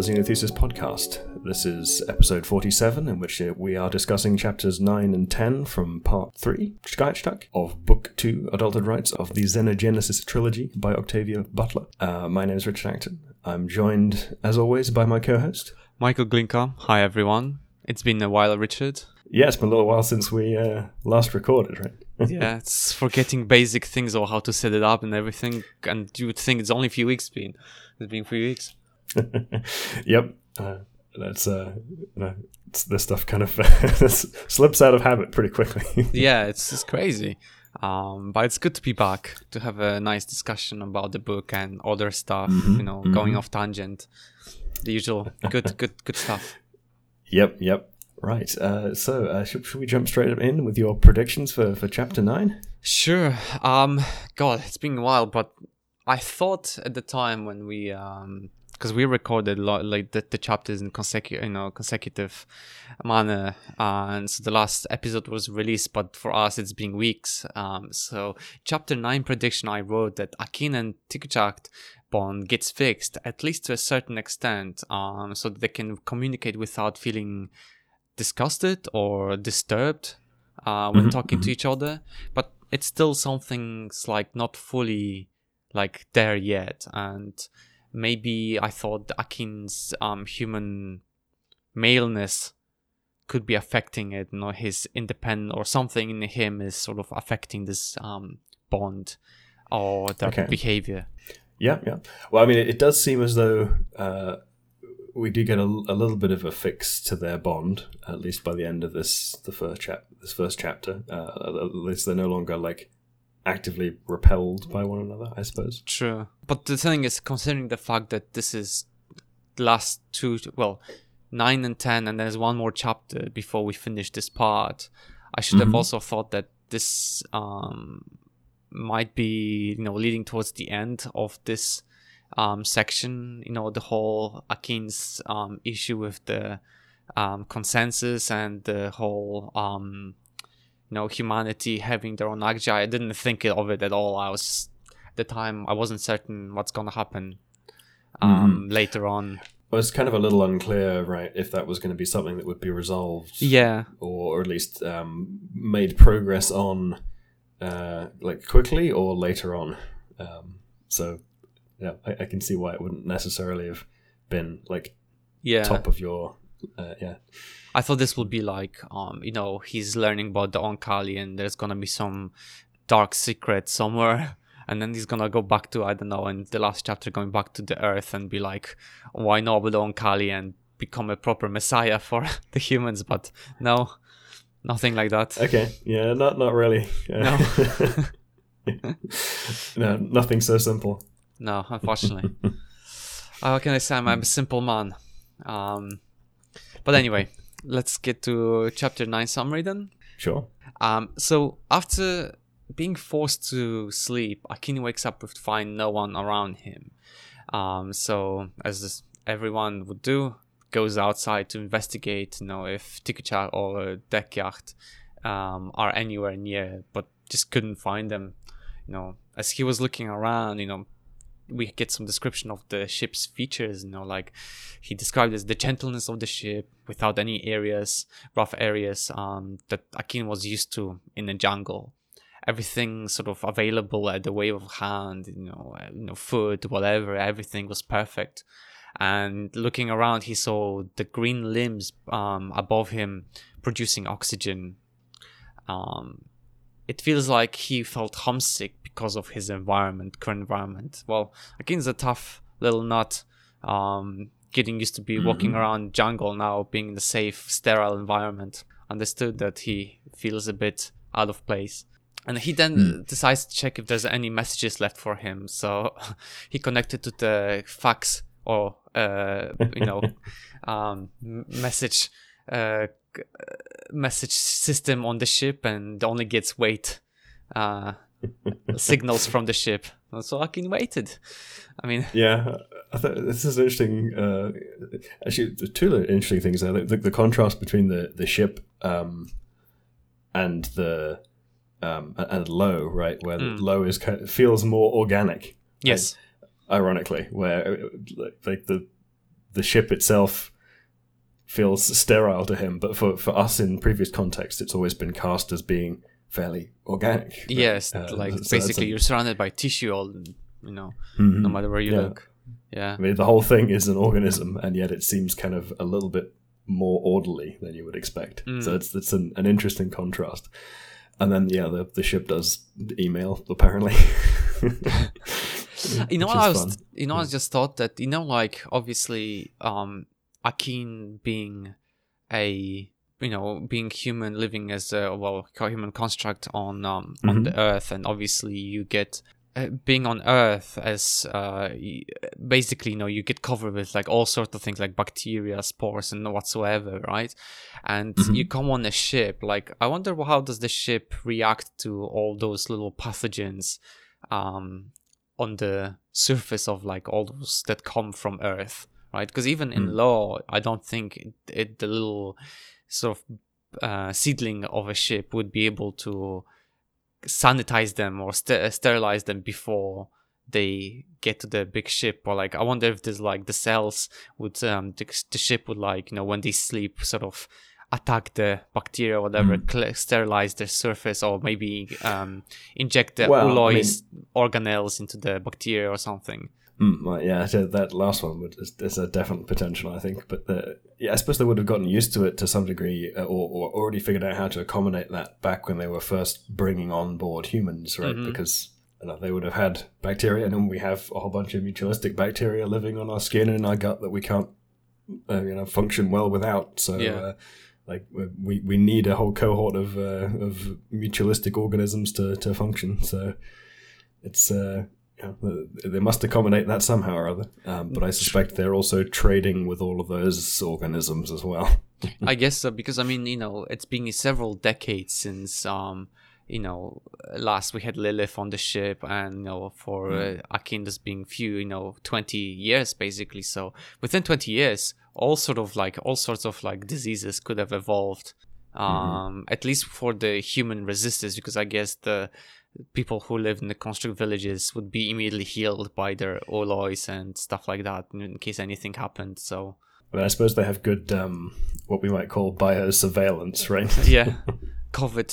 the Xenothesis podcast. This is episode 47, in which uh, we are discussing chapters 9 and 10 from part 3, Chkahichdahk, of Book 2, Adulthood Rites, of the Xenogenesis trilogy by Octavia Butler. Uh, my name is Richard Acton. I'm joined, as always, by my co host, Michael Glinka. Hi, everyone. It's been a while, Richard. Yeah, it's been a little while since we uh, last recorded, right? yeah, it's forgetting basic things or how to set it up and everything. And you would think it's only a few weeks been. It's been three weeks. yep. Uh, that's uh, you know, this stuff kind of slips out of habit pretty quickly. yeah, it's it's crazy. Um, but it's good to be back to have a nice discussion about the book and other stuff. Mm-hmm, you know, mm-hmm. going off tangent, the usual good, good, good stuff. Yep, yep. Right. Uh, so, uh, should, should we jump straight in with your predictions for, for chapter nine? Sure. Um, God, it's been a while, but I thought at the time when we um because we recorded lot, like the, the chapters in consecutive you know consecutive manner and so the last episode was released but for us it's been weeks um so chapter 9 prediction i wrote that akin and Tiikuchahk bond gets fixed at least to a certain extent um so that they can communicate without feeling disgusted or disturbed uh when mm-hmm, talking mm-hmm. to each other but it's still something's like not fully like there yet and maybe I thought Akin's um, human maleness could be affecting it, you know, his independent or something in him is sort of affecting this um, bond or that okay. behavior. Yeah, yeah. Well, I mean, it, it does seem as though uh, we do get a, a, little bit of a fix to their bond, at least by the end of this the first chap this first chapter. Uh, at least they're no longer like actively repelled by one another, I suppose. True. But the thing is, considering the fact that this is last two, well, 9 and 10, and there's one more chapter before we finish this part, I should mm-hmm. have also thought that this um, might be, you know, leading towards the end of this um, section, you know, the whole Akin's um, issue with the um, consensus and the whole um, you know humanity having their own Akjai. I didn't think of it at all. I was at the time I wasn't certain what's gonna happen um, mm. later on. Well, it's kind of a little unclear, right, if that was going to be something that would be resolved, yeah, or, or at least um, made progress on, uh, like quickly or later on. Um, so, yeah, I, I, can see why it wouldn't necessarily have been like yeah. top of your uh, yeah. I thought this would be like, um, you know, he's learning about the Oankali and there's gonna be some dark secret somewhere. And then he's gonna go back to, I don't know, in the last chapter, going back to the earth and be like, oh, not about the Oankali and become a proper messiah for the humans. But no, nothing like that. Okay. Yeah, not, not really. No. no, nothing so simple. No, unfortunately. How can I say? I'm, I'm a simple man. Um, but anyway, let's get to chapter 9 summary then. Sure. Um, so after being forced to sleep, Akin wakes up with find no one around him. Um, so as everyone would do, goes outside to investigate, you know, if Tiikuchahk or Dehkiaht um, are anywhere near, but just couldn't find them. You know, as he was looking around, you know, we get some description of the ship's features you know like he described as the gentleness of the ship without any areas rough areas um, that akin was used to in the jungle. Everything sort of available at the wave of hand you know uh, you know food whatever everything was perfect. And looking around he saw the green limbs um, above him producing oxygen. Um, it feels like he felt homesick because of his environment, current environment. Well, Akin's a tough little nut. Um, getting used to be mm-hmm. walking around jungle now, being in the safe, sterile environment. Understood that he feels a bit out of place. And he then mm. decides to check if there's any messages left for him. So he connected to the fax or, uh, you know, um, message, uh, message system on the ship and only gets wait uh, signals from the ship. So Akin waited. I mean, yeah, I thought this is interesting. Uh, actually, two interesting things there. The, the, contrast between the the ship um, and the um, and Lo, right, where mm. Lo is kind of, feels more organic. Yes, ironically, where like the the ship itself feels sterile to him, but for for us in previous context, it's always been cast as being fairly organic. Yes, Uh, like so basically a- you're surrounded by tissue all you know, Mhm. no matter where you Yeah. look. Yeah. I mean, the whole thing is an organism, and yet it seems kind of a little bit more orderly than you would expect. Mm. So it's it's an, an interesting contrast. And then yeah, the the ship does email apparently. you know I was fun. you know I just thought that you know like obviously um Akin being a you know being human living as a well human construct on um on Mhm. the earth and obviously you get uh, being on earth as uh basically you know you get covered with like all sorts of things like bacteria spores and whatsoever right and Mhm. you come on a ship like i wonder how does the ship react to all those little pathogens um on the surface of like all those that come from earth right because even in Mm. Lo i don't think it, it the little sort of uh, seedling of a ship would be able to sanitize them or st- sterilize them before they get to the big ship or like i wonder if there's like the cells would um the, the ship would like you know when they sleep sort of attack the bacteria or whatever Mm. cl- sterilize their surface or maybe um inject the Well, I Ooloi organelles into the bacteria or something Mm, right, yeah, so that last one would, is, is a definite potential, I think. But the, yeah, I suppose they would have gotten used to it to some degree, uh, or, or already figured out how to accommodate that back when they were first bringing on board humans, right? Mhm. Because you know, they would have had bacteria, and then we have a whole bunch of mutualistic bacteria living on our skin and in our gut that we can't, uh, you know, function well without. So. Yeah. Uh, like we, we need a whole cohort of uh, of mutualistic organisms to, to function. So it's uh, they must accommodate that somehow or other. Um, but I suspect they're also trading with all of those organisms as well. I guess so because I mean, you know, it's been several decades since um, you know, last we had Lilith on the ship, and you know, for uh, Akin, there's been few, you know, twenty years basically. So within twenty years, all sort of like all sorts of like diseases could have evolved. Um, at least for the human resistance, because I guess the people who live in the construct villages would be immediately healed by their Ooloi and stuff like that in case anything happened. So But I suppose they have good, um, what we might call biosurveillance, right? yeah covid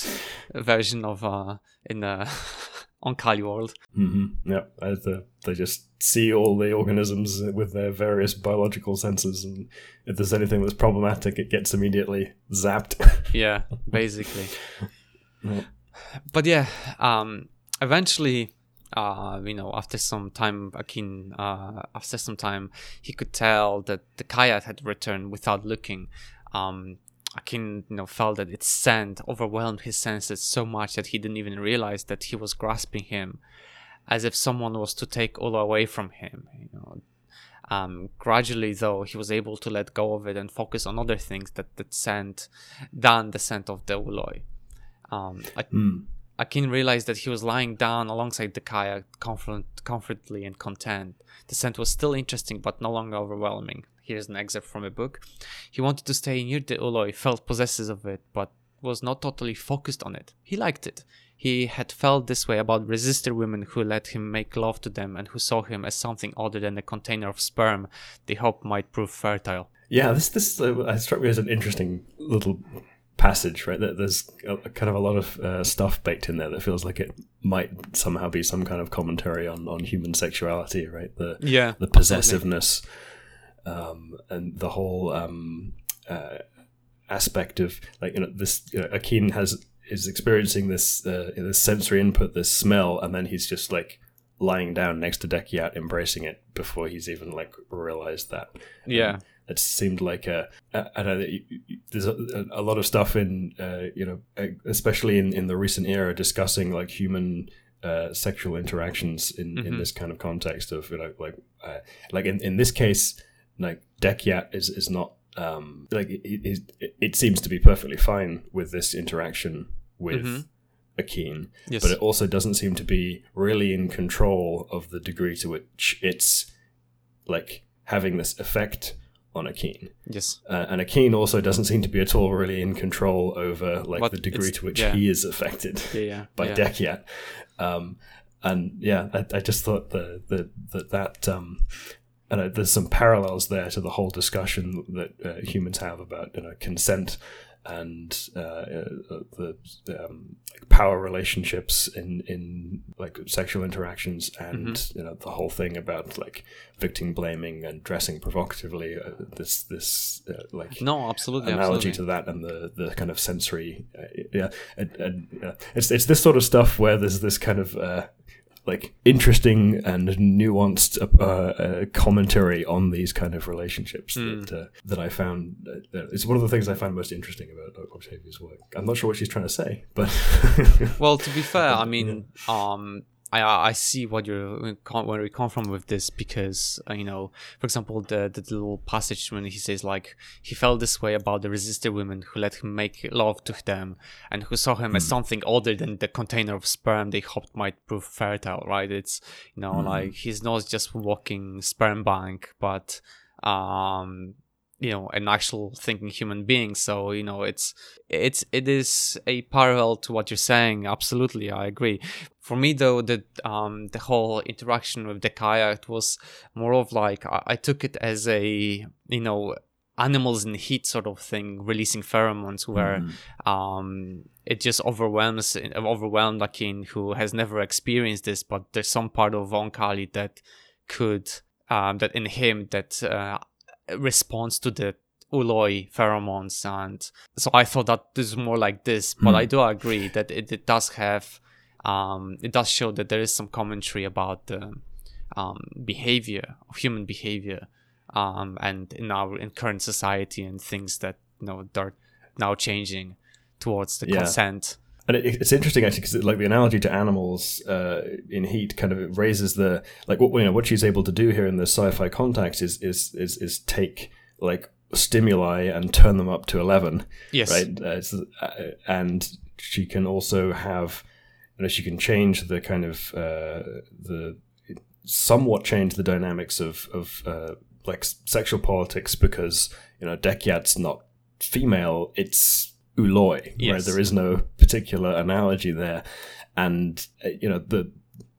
version of uh in uh Oankali world Mm-hmm. Yeah, the, they just see all the organisms with their various biological senses, and if there's anything that's problematic, it gets immediately zapped. yeah basically Yeah. But yeah um eventually uh you know after some time akin uh after some time he could tell that the kayak had returned without looking um Akin, you know, felt that its scent overwhelmed his senses so much that he didn't even realize that he was grasping him, as if someone was to take all away from him. You know, um, gradually, though, he was able to let go of it and focus on other things that that scent than the scent of the Ooloi. Um, I, Mm. Akin realized that he was lying down alongside the kayak, comfort, comfortably and content. The scent was still interesting, but no longer overwhelming. Here's an excerpt from a book. He wanted to stay near the Ooloi, felt possessive of it, but was not totally focused on it. He liked it. He had felt this way about resister women who let him make love to them and who saw him as something other than a container of sperm they hoped might prove fertile. Yeah, this this uh, struck me as an interesting little passage, right? There- There's kind of a lot of uh, stuff baked in there that feels like it might somehow be some kind of commentary on, on human sexuality, right? The Yeah. the possessiveness um, and the whole um, uh, aspect of like you know this you know, Akin has is experiencing this uh, this sensory input, this smell, and then he's just like lying down next to Dehkiaht, embracing it before he's even like realized that. Yeah. Um, it seemed like a, I I don't know. There's a, a lot of stuff in, uh, you know, especially in, in the recent era, discussing like human uh, sexual interactions in, in Mhm. this kind of context of you know, like, uh, like in, in this case, like Dehkiaht is is not um, like it, it, it seems to be perfectly fine with this interaction with Mhm. Akin, Yes. but it also doesn't seem to be really in control of the degree to which it's like having this effect on Akin. yes. Uh, and Akin also doesn't seem to be at all really in control over like But the degree to which yeah. he is affected Yeah. Yeah. by yeah. Dehkiaht. Um, and yeah, I, I just thought the, the, that that um, and uh, there's some parallels there to the whole discussion that uh, humans have about you know consent and uh, uh, the um, power relationships in in like sexual interactions and mm-hmm. you know the whole thing about like victim blaming and dressing provocatively uh, this this uh, like no absolutely analogy absolutely. to that and the the kind of sensory uh, yeah and, and it's it's this sort of stuff where there's this kind of uh, like interesting and nuanced uh, uh, commentary on these kind of relationships mm. that uh, that I found. Uh, it's one of the things I find most interesting about Octavia's work. I'm not sure what she's trying to say, but well, to be fair, I mean, yeah. um, I I see what you're where we come from with this because uh, you know, for example, the the little passage when he says like he felt this way about the resisted women who let him make love to them and who saw him mm. as hmm. something other than the container of sperm they hoped might prove fertile. Right? It's you know mm. like he's not just walking sperm bank, but um you know an actual thinking human being. So you know it's it's it is a parallel to what you're saying. Absolutely i agree. For me though the um the whole interaction with Dekaya it was more of like I, I took it as a you know animals in heat sort of thing releasing pheromones where mm. um it just overwhelms overwhelmed Akin who has never experienced this but there's some part of Oankali that could um that in him that uh, response to the Ooloi pheromones. And so I thought that this is more like this, but mm. I do agree that it, it does have, um, it does show that there is some commentary about the um, behavior of human behavior um, and in our in current society and things that you know are now changing towards the yeah. consent and it, it's interesting actually because like the analogy to animals uh, in heat kind of raises the like what you know what she's able to do here in the sci-fi context is is is, is take like stimuli and turn them up to 11 yes. right? Uh, uh, and she can also have you know she can change the kind of uh, the somewhat change the dynamics of of uh, like sexual politics because you know Dehkiaht's not female. It's Ooloi, yes. where there is no particular analogy there, and uh, you know the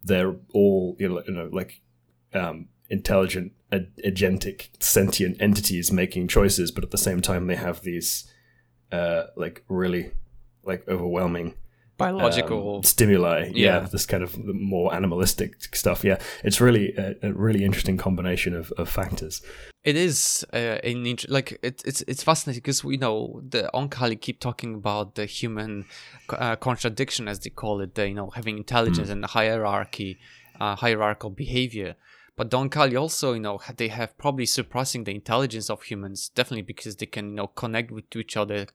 they're all you know, you know like um, intelligent, agentic, sentient entities making choices, but at the same time they have these uh, like really like overwhelming biological um, stimuli. Yeah. yeah. this kind of more animalistic stuff. Yeah, it's really a, a really interesting combination of, of factors. It is uh, in like it, it's it's fascinating because we know the Oankali keep talking about the human uh, contradiction, as they call it. The, you know, having intelligence mm. and hierarchy, uh, hierarchical behavior. But Oankali also, you know, they have probably surpassing the intelligence of humans, definitely because they can, you know, connect with each other,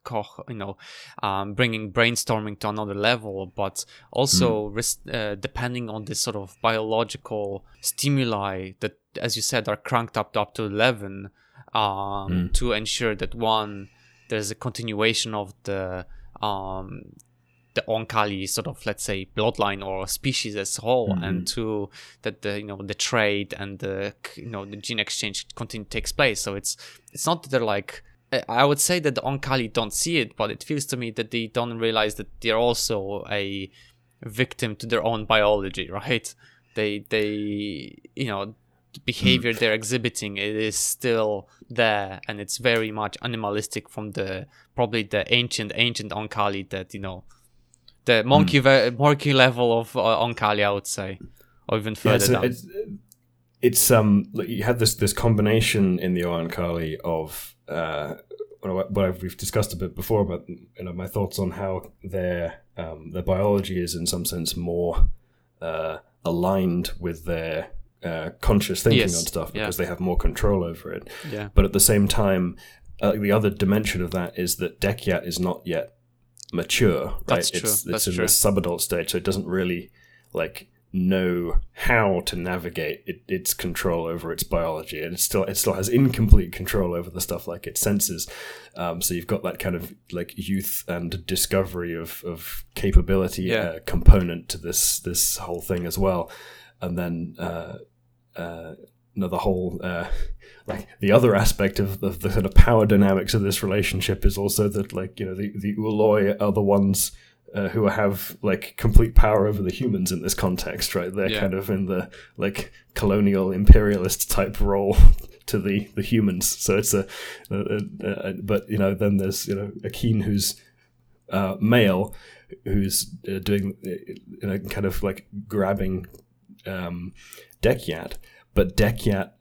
you know, um, bringing brainstorming to another level. But also, mm. uh, depending on this sort of biological stimuli that, as you said, are cranked up to up to eleven, um, mm. to ensure that one, there's a continuation of the um, the Oankali sort of let's say bloodline or species as a whole, mm-hmm. and two that the you know the trade and the you know the gene exchange continue takes place. So it's it's not that they're like I would say that the Oankali don't see it, but it feels to me that they don't realize that they're also a victim to their own biology, right? They they you know the behavior mm. they're exhibiting it is still there and it's very much animalistic from the probably the ancient ancient Oankali that you know the monkey mm. monkey level of uh, Oankali, I would say, or even further yeah, down. It's, it's um you have this this combination in the Oankali of uh what we've discussed a bit before about you know my thoughts on how their um, their biology is in some sense more uh, aligned with their uh, conscious thinking yes. on stuff because yeah. they have more control over it. Yeah. But at the same time, uh, the other dimension of that is that Dehkiaht is not yet mature. Right? That's true. It's, That's it's in the subadult stage, so it doesn't really like know how to navigate it, its control over its biology, and it still it still has incomplete control over the stuff like its senses. Um, so you've got that kind of like youth and discovery of of capability yeah. uh, component to this this whole thing as well, and then. Uh, uh, the whole uh, like the other aspect of the, the kind of power dynamics of this relationship is also that like you know the the Ooloi are the ones uh, who have like complete power over the humans in this context, right? They're Yeah. kind of in the like colonial imperialist type role to the the humans. So it's a, uh uh uh but you know, then there's you know Akin who's uh, male, who's uh, doing uh, you know kind of like grabbing um, Dehkiaht, but Dehkiaht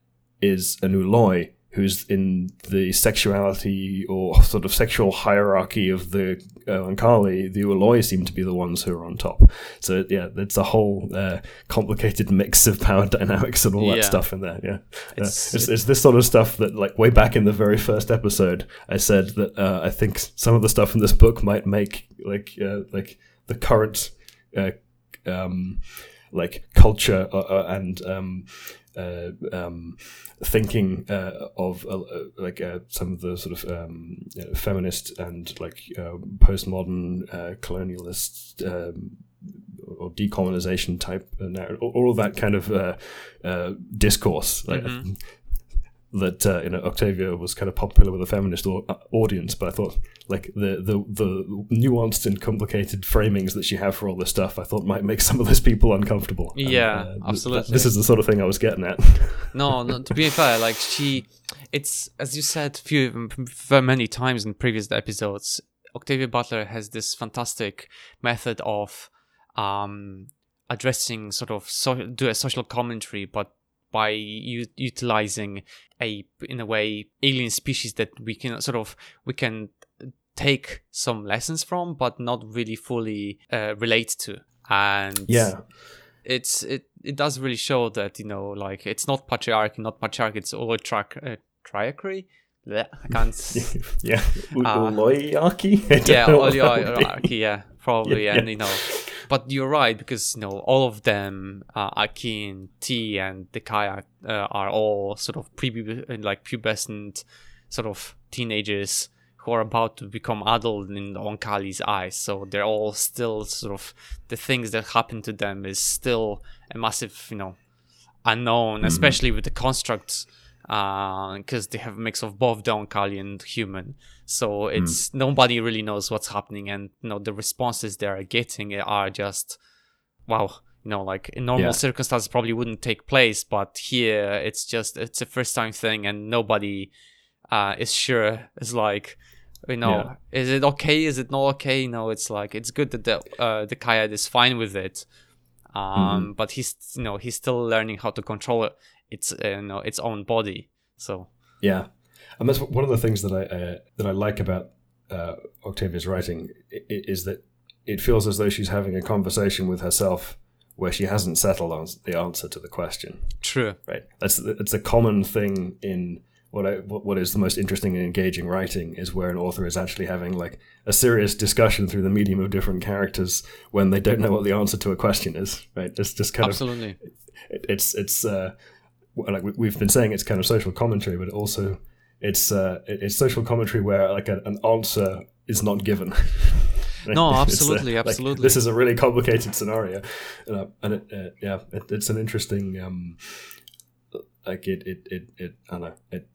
is an Ooloi who's in the sexuality or sort of sexual hierarchy of the uh, Oankali. The Ooloi seem to be the ones who are on top. So yeah, it's a whole uh, complicated mix of power dynamics and all that Yeah. stuff in there. Yeah, It's- it's, it's, it's this sort of stuff that like way back in the very first episode, I said that uh, I think some of the stuff in this book might make like uh, like the current uh, um, like culture uh, uh, and um, uh, um, thinking uh, of uh, like uh, some of the sort of um, you know, feminist and like uh, postmodern colonialist um, or decolonization type narrative, all of that kind of discourse like Mhm. That uh, you know Octavia was kind of popular with a feminist au- uh, audience, but I thought like the, the the nuanced and complicated framings that she have for all this stuff, I thought might make some of those people uncomfortable. And, Yeah, th- absolutely. this is the sort of thing I was getting at. no, no, to be fair, like she, it's as you said, few very many times in previous episodes. Octavia Butler has this fantastic method of um, addressing sort of so, do a social commentary, but by u- utilizing a in a way alien species that we can sort of we can take some lessons from, but not really fully uh, relate to. And yeah, it's it it does really show that you know like it's not patriarchy not patriarchy it's all tri- uh, triarchy Blech, i can't yeah, Uh, oligarchy. Yeah know what that would be. oligarchy yeah probably Yeah, and you know but you're right because you know all of them uh, akin t and Dekaya uh, are all sort of pre like pubescent sort of teenagers who are about to become adult in Oankali's eyes. So they're all still sort of the things that happen to them is still a massive, you know, unknown, especially with the constructs, because they have a mix of both the Oankali and human. So it's nobody really knows what's happening, and you know the responses they are getting are just wow. You know, like in normal Yeah. circumstances, probably wouldn't take place, but here it's just it's a first time thing, and nobody uh, is sure. It's like, you know, Yeah. is it okay? Is it not okay? You know, it's like it's good that the uh, the Kayad is fine with it, um, Mm-hmm. but he's you know he's still learning how to control it, its uh, you know its own body. So Yeah, and that's one of the things that I uh, that I like about uh, Octavia's writing is that it feels as though she's having a conversation with herself where she hasn't settled on the answer to the question. true. Right. That's it's a common thing in what I what is the most interesting and engaging writing is where an author is actually having like a serious discussion through the medium of different characters when they don't know what the answer to a question is. Right. It's just kind of Absolutely. it- it's it's uh, like we- we've been saying it's kind of social commentary, but also it's uh, it's social commentary where like a, an answer is not given. No, uh, absolutely, like, absolutely. this is a really complicated scenario, uh, and it, uh, yeah, it, it's an interesting um, like it it it, it I don't know it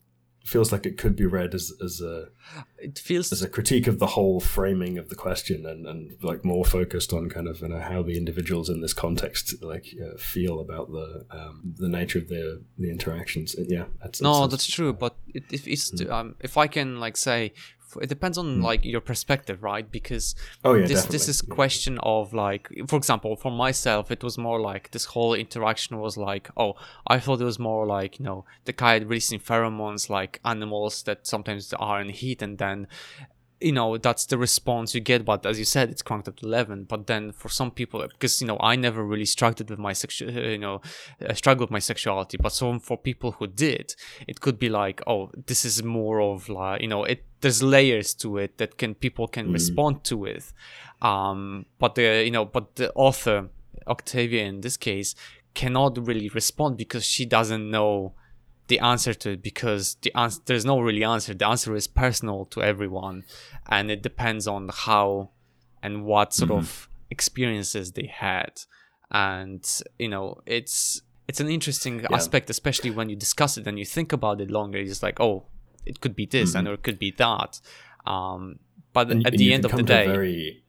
feels like it could be read as as a It feels as a critique of the whole framing of the question and, and like more focused on kind of you know how the individuals in this context like uh, feel about the um, the nature of their the interactions yeah that's, no, that's- that's true. But it, if it's Mm. um, if I can like say, it depends on hmm. like your perspective, right? Because oh yeah this definitely. this is question of like for example for myself it was more like this whole interaction was like oh i thought it was more like you know the guy releasing pheromones like animals that sometimes are in heat and then you know that's the response you get but as you said it's cranked up to 11 but then for some people because you know i never really struggled with my sexual you know uh, struggled with my sexuality but some for people who did it could be like oh this is more of like you know it there's layers to it that can people can respond to it um but the you know but the author octavia in this case cannot really respond because she doesn't know the answer to it because the answer there's no really answer. The answer is personal to everyone and it depends on how and what sort of experiences they had. And you know it's it's an interesting aspect especially when you discuss it and you think about it longer. It's like oh it could be this and or it could be that. Um but And- at and the end of the day very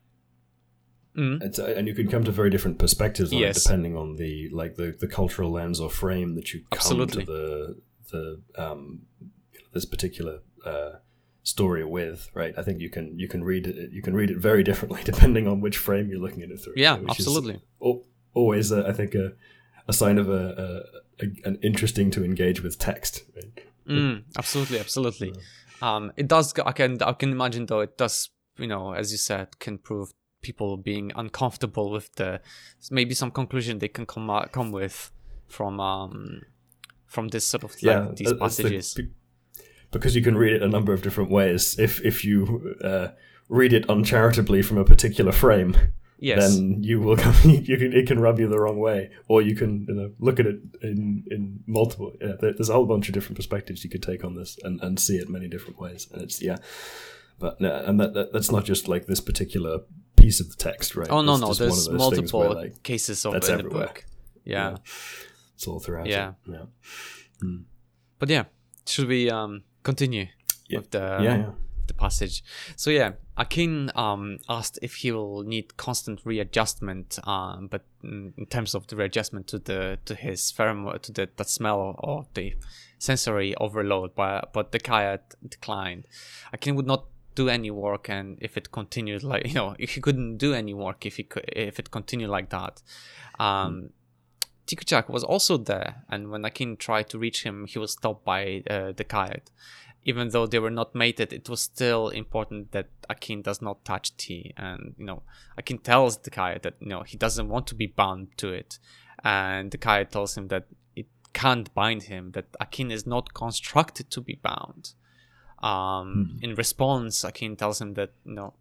Mm. It's, and you can come to very different perspectives on Yes. it depending on the like the, the cultural lens or frame that you come Absolutely. to the the um, this particular uh, story with. Right, I think you can you can read it you can read it very differently depending on which frame you're looking at it through. Yeah, absolutely. al- always, uh, I think, a, a sign of a, a, a an interesting to engage with text. Right? Mm, absolutely, absolutely. Um, it does. I can I can imagine though. It does. You know, as you said, can prove people being uncomfortable with the maybe some conclusion they can come out, come with from um from this sort of like, yeah, these that's the- passages. because you can read it a number of different ways. If if you uh, read it uncharitably from a particular frame, yes. then you will come, you can it can rub you the wrong way, or you can you know, look at it in in multiple. Yeah, there's a whole bunch of different perspectives you could take on this and, and see it many different ways, and it's yeah. But no, and that, that that's not just like this particular piece of the text, right? oh no, It's no. There's of those things multiple where, like, cases of that's in the everywhere. book. Yeah. It's all throughout. it. Yeah. yeah, But yeah, should we um continue Yeah. with the yeah, yeah. the passage. So yeah, Akin um, asked if he will need constant readjustment, um, but mm, in terms of the readjustment to the to his pheromone to the that smell or the sensory overload, but but the Kaya declined. Akin would not do any work, and if it continued like you know, if he couldn't do any work if he could if it continued like that. Um, Tiikuchahk was also there, and when Akin tried to reach him, he was stopped by uh, the Kayat even though they were not mated, it was still important that Akin does not touch T. And, you know, Akin tells the Kaya that, you know, he doesn't want to be bound to it. And the Kaya tells him that it can't bind him, that Akin is not constructed to be bound. Um, In response, Akin tells him that, you know,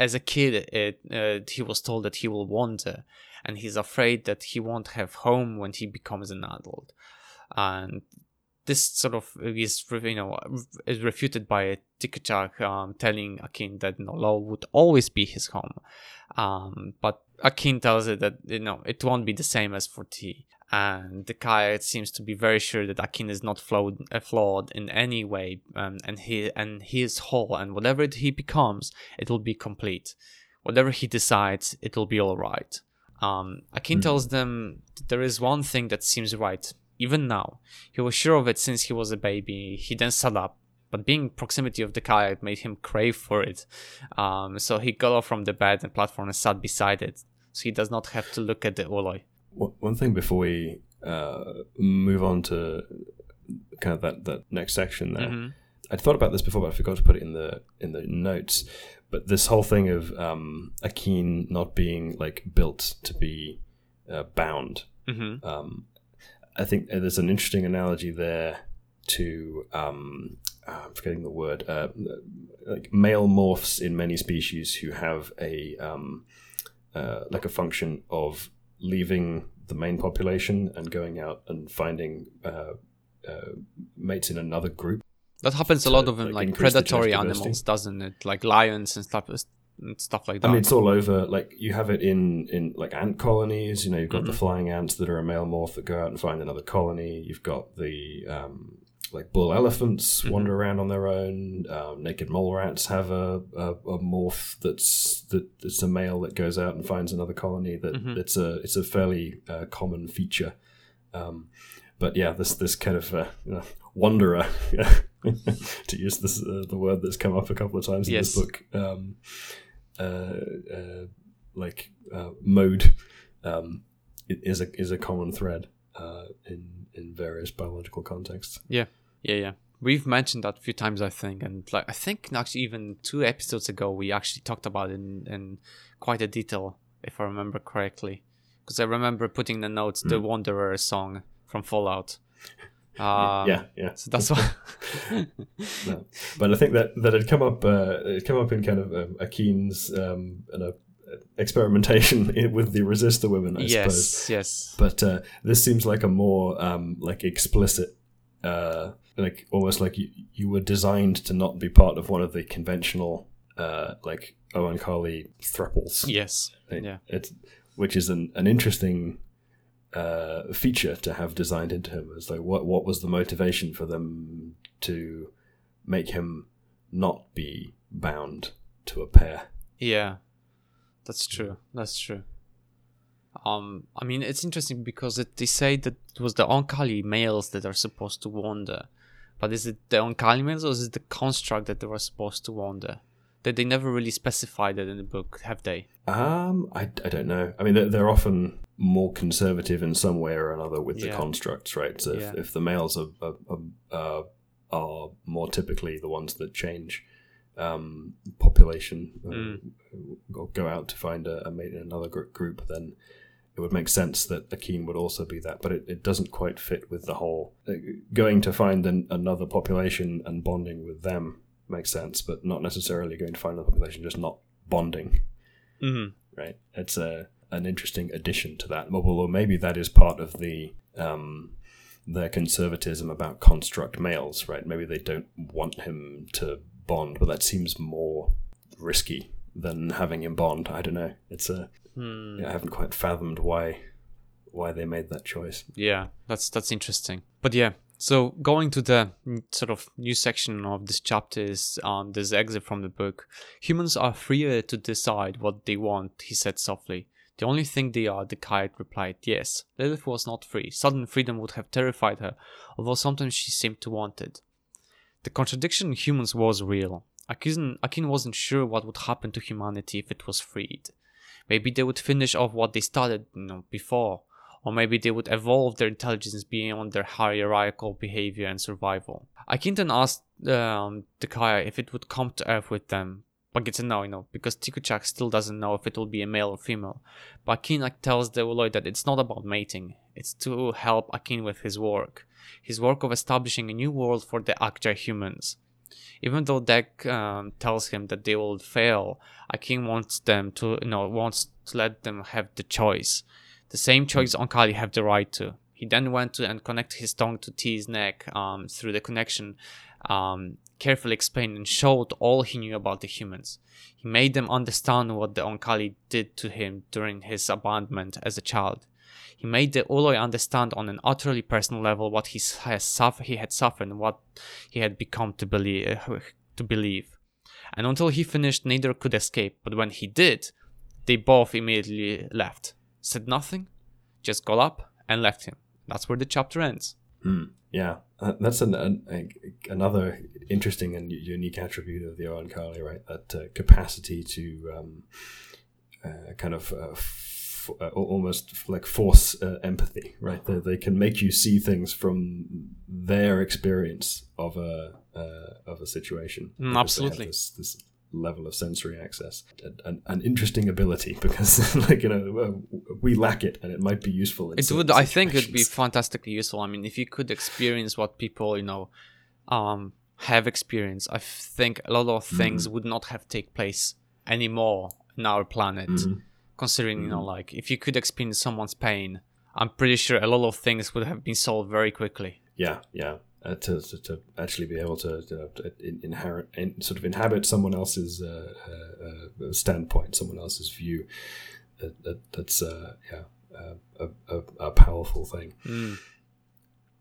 as a kid, it, uh, he was told that he will wander, and he's afraid that he won't have home when he becomes an adult. And this sort of is you know is refuted by Tiikuchahk um, telling Akin that you would always be his home, um, but Akin tells it that you know it won't be the same as for T. And the Kai seems to be very sure that Akin is not flawed, uh, flawed in any way, um, and he and he is whole, and whatever he becomes, it will be complete. Whatever he decides, it will be all right. Um, Akin tells them there is one thing that seems right, even now. He was sure of it since he was a baby. He then sat up, but being proximity of the kayak made him crave for it. Um, so he got off from the bed and platform and sat beside it, so he does not have to look at the Ooloi. One thing before we uh, move on to kind of that, that next section there, Mhm. I'd thought about this before, but I forgot to put it in the in the notes. But this whole thing of um, Akin not being like built to be uh, bound, Mhm. um, I think there's an interesting analogy there to um, uh, I'm forgetting the word, uh, like male morphs in many species who have a um, uh, like a function of leaving the main population and going out and finding uh, uh, mates in another group. That happens a lot of in like, like the predatory animals, doesn't it? Like lions and stuff, and stuff like that. I mean, it's all over. Like you have it in in like ant colonies. You know, you've got the Mhm. flying ants that are a male morph that go out and find another colony. You've got the um, like bull elephants Mhm. wander around on their own. Um, naked mole rats have a, a, a morph that's that it's a male that goes out and finds another colony. That Mhm. it's a it's a fairly uh, common feature. Um, but yeah, this this kind of uh, you know, wanderer, to use this uh, the word that's come up a couple of times in Yes. this book. Um, uh, uh, like uh, mode um, is a is a common thread uh, in in various biological contexts. Yeah, yeah. Yeah. We've mentioned that a few times, I think, and like I think actually even two episodes ago we actually talked about it in, in quite a detail, if I remember correctly, because I remember putting in the notes the Wanderer song from Fallout. Um, yeah, yeah. So that's why. No. But I think that that had come up uh, it come up in kind of um, Akin's um, and a experimentation with the resister women, I suppose. yes, yes. But uh, this seems like a more um, like explicit, uh, like almost like you, you were designed to not be part of one of the conventional uh, like Oankali thruples. Yes. It- Yeah. It's which is an, an interesting uh, feature to have designed into him. It's like what what was the motivation for them to make him not be bound to a pair? Yeah. that's true. That's true. Um, I mean, it's interesting because it, they say that it was the Oankali males that are supposed to wander, but is it the Oankali males or is it the construct that they were supposed to wander? That they never really specified it in the book, have they? Um, I, I don't know. I mean, they're, they're often more conservative in some way or another with the constructs, right? So if, Yeah. if the males are, are, are, uh, are more typically the ones that change um, population uh, Mm. or go out to find a, a mate in another group, then it would make sense that Akin would also be that. But it, it doesn't quite fit with the whole uh, going to find an, another population and bonding with them makes sense, but not necessarily going to find another population just not bonding Mm-hmm. right? It's a an interesting addition to that. Or maybe that is part of the um, their conservatism about construct males, right? Maybe they don't want him to bond, but that seems more risky than having him bond. I don't know. It's a Hmm. I haven't quite fathomed why why they made that choice. Yeah, that's that's interesting. But yeah, so going to the sort of new section of this chapter is um, this exit from the book. Humans are freer to decide what they want, he said softly. The only thing they are, the kite replied, yes. Lilith was not free. Sudden freedom would have terrified her, although sometimes she seemed to want it. The contradiction in humans was real. Akin, Akin wasn't sure what would happen to humanity if it was freed. Maybe they would finish off what they started you know, before, or maybe they would evolve their intelligence beyond their hierarchical behavior and survival. Akin then asked um, the Kaya if it would come to Earth with them, but gets a no, you know, because Tiikuchahk still doesn't know if it will be a male or female. But Akin like, tells the Ooloi that it's not about mating, it's to help Akin with his work, his work of establishing a new world for the Akjai humans. Even though Deck um, tells him that they will fail, Akin wants them to, you know, wants to let them have the choice. The same choice Oankali have the right to. He then went to and connected his tongue to T's neck um, through the connection, um, carefully explained and showed all he knew about the humans. He made them understand what the Oankali did to him during his abandonment as a child. He made the Ooloi understand on an utterly personal level what he has suffer- he had suffered and what he had become to believe. to believe. And until he finished, neither could escape. But when he did, they both immediately left. Said nothing, just got up and left him. That's where the chapter ends. Hmm. Yeah, uh, that's an, an, a, another interesting and unique attribute of the Oankali, right? That uh, capacity to um, uh, kind of uh, uh, almost like force uh, empathy, right? They, they can make you see things from their experience of a uh, of a situation. Mm, because they have absolutely. This, this level of sensory access, an, an interesting ability because, like you know, we lack it, and it might be useful. It would, I think, it'd be fantastically useful. I mean, if you could experience what people, you know, um, have experienced, I think a lot of things would not have take place anymore in our planet. Mhm. Considering, you know, like if you could experience someone's pain, I'm pretty sure a lot of things would have been solved very quickly. yeah yeah uh, to, to, to actually be able to, to, to in- inherit in, sort of inhabit someone else's uh, uh, uh, standpoint someone else's view that, that, that's uh, yeah uh, a, a, a powerful thing Mm.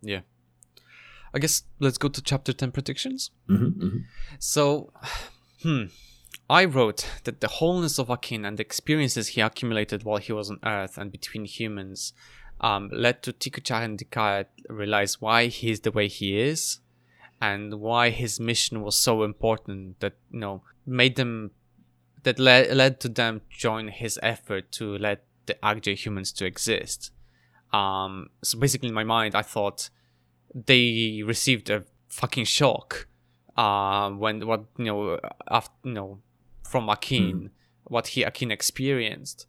Yeah. I guess let's go to chapter 10 predictions. mm-hmm, mm-hmm. So, hmm. I wrote that the wholeness of Akin and the experiences he accumulated while he was on Earth and between humans um, led to Tikucha and Dikaya realize why he is the way he is and why his mission was so important that, you know, made them, that led, led to them join his effort to let the Akjai humans to exist. Um, so basically in my mind, I thought they received a fucking shock uh, when what you know after you know from Akin what he Akin experienced,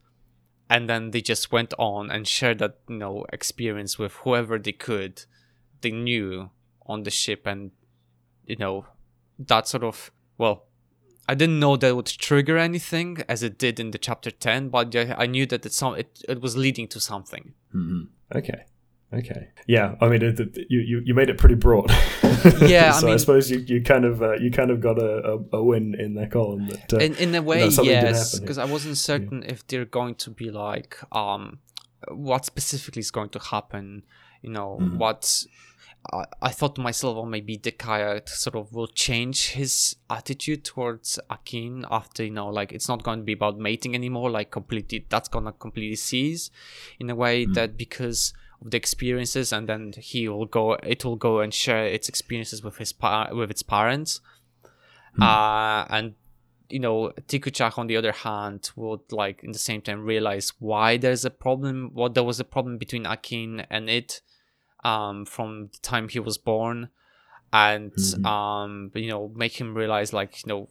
and then they just went on and shared that you know experience with whoever they could, they knew on the ship, and you know that sort of well. I didn't know that would trigger anything as it did in the chapter 10, but I I knew that it, some, it, it was leading to something. Mm-hmm. okay okay yeah i mean it, it- you, you you made it pretty broad Yeah, I so I, mean- suppose you, you kind of uh, you kind of got a, a, a win in that column that uh, in in a way did yes because i wasn't certain if they're going to be like um what specifically is going to happen you know Mhm. what I, I thought to myself, well, maybe the kayak sort of will change his attitude towards Akin after, you know, like it's not going to be about mating anymore, like completely, that's going to completely cease in a way Hmm. that because of the experiences and then he will go, it will go and share its experiences with his, pa- with its parents. Hmm. Uh, and you know, Tiikuchahk on the other hand would like in the same time realize why there's a problem, what there was a problem between Akin and it, um, from the time he was born, and Mhm. um, you know, make him realize like you know,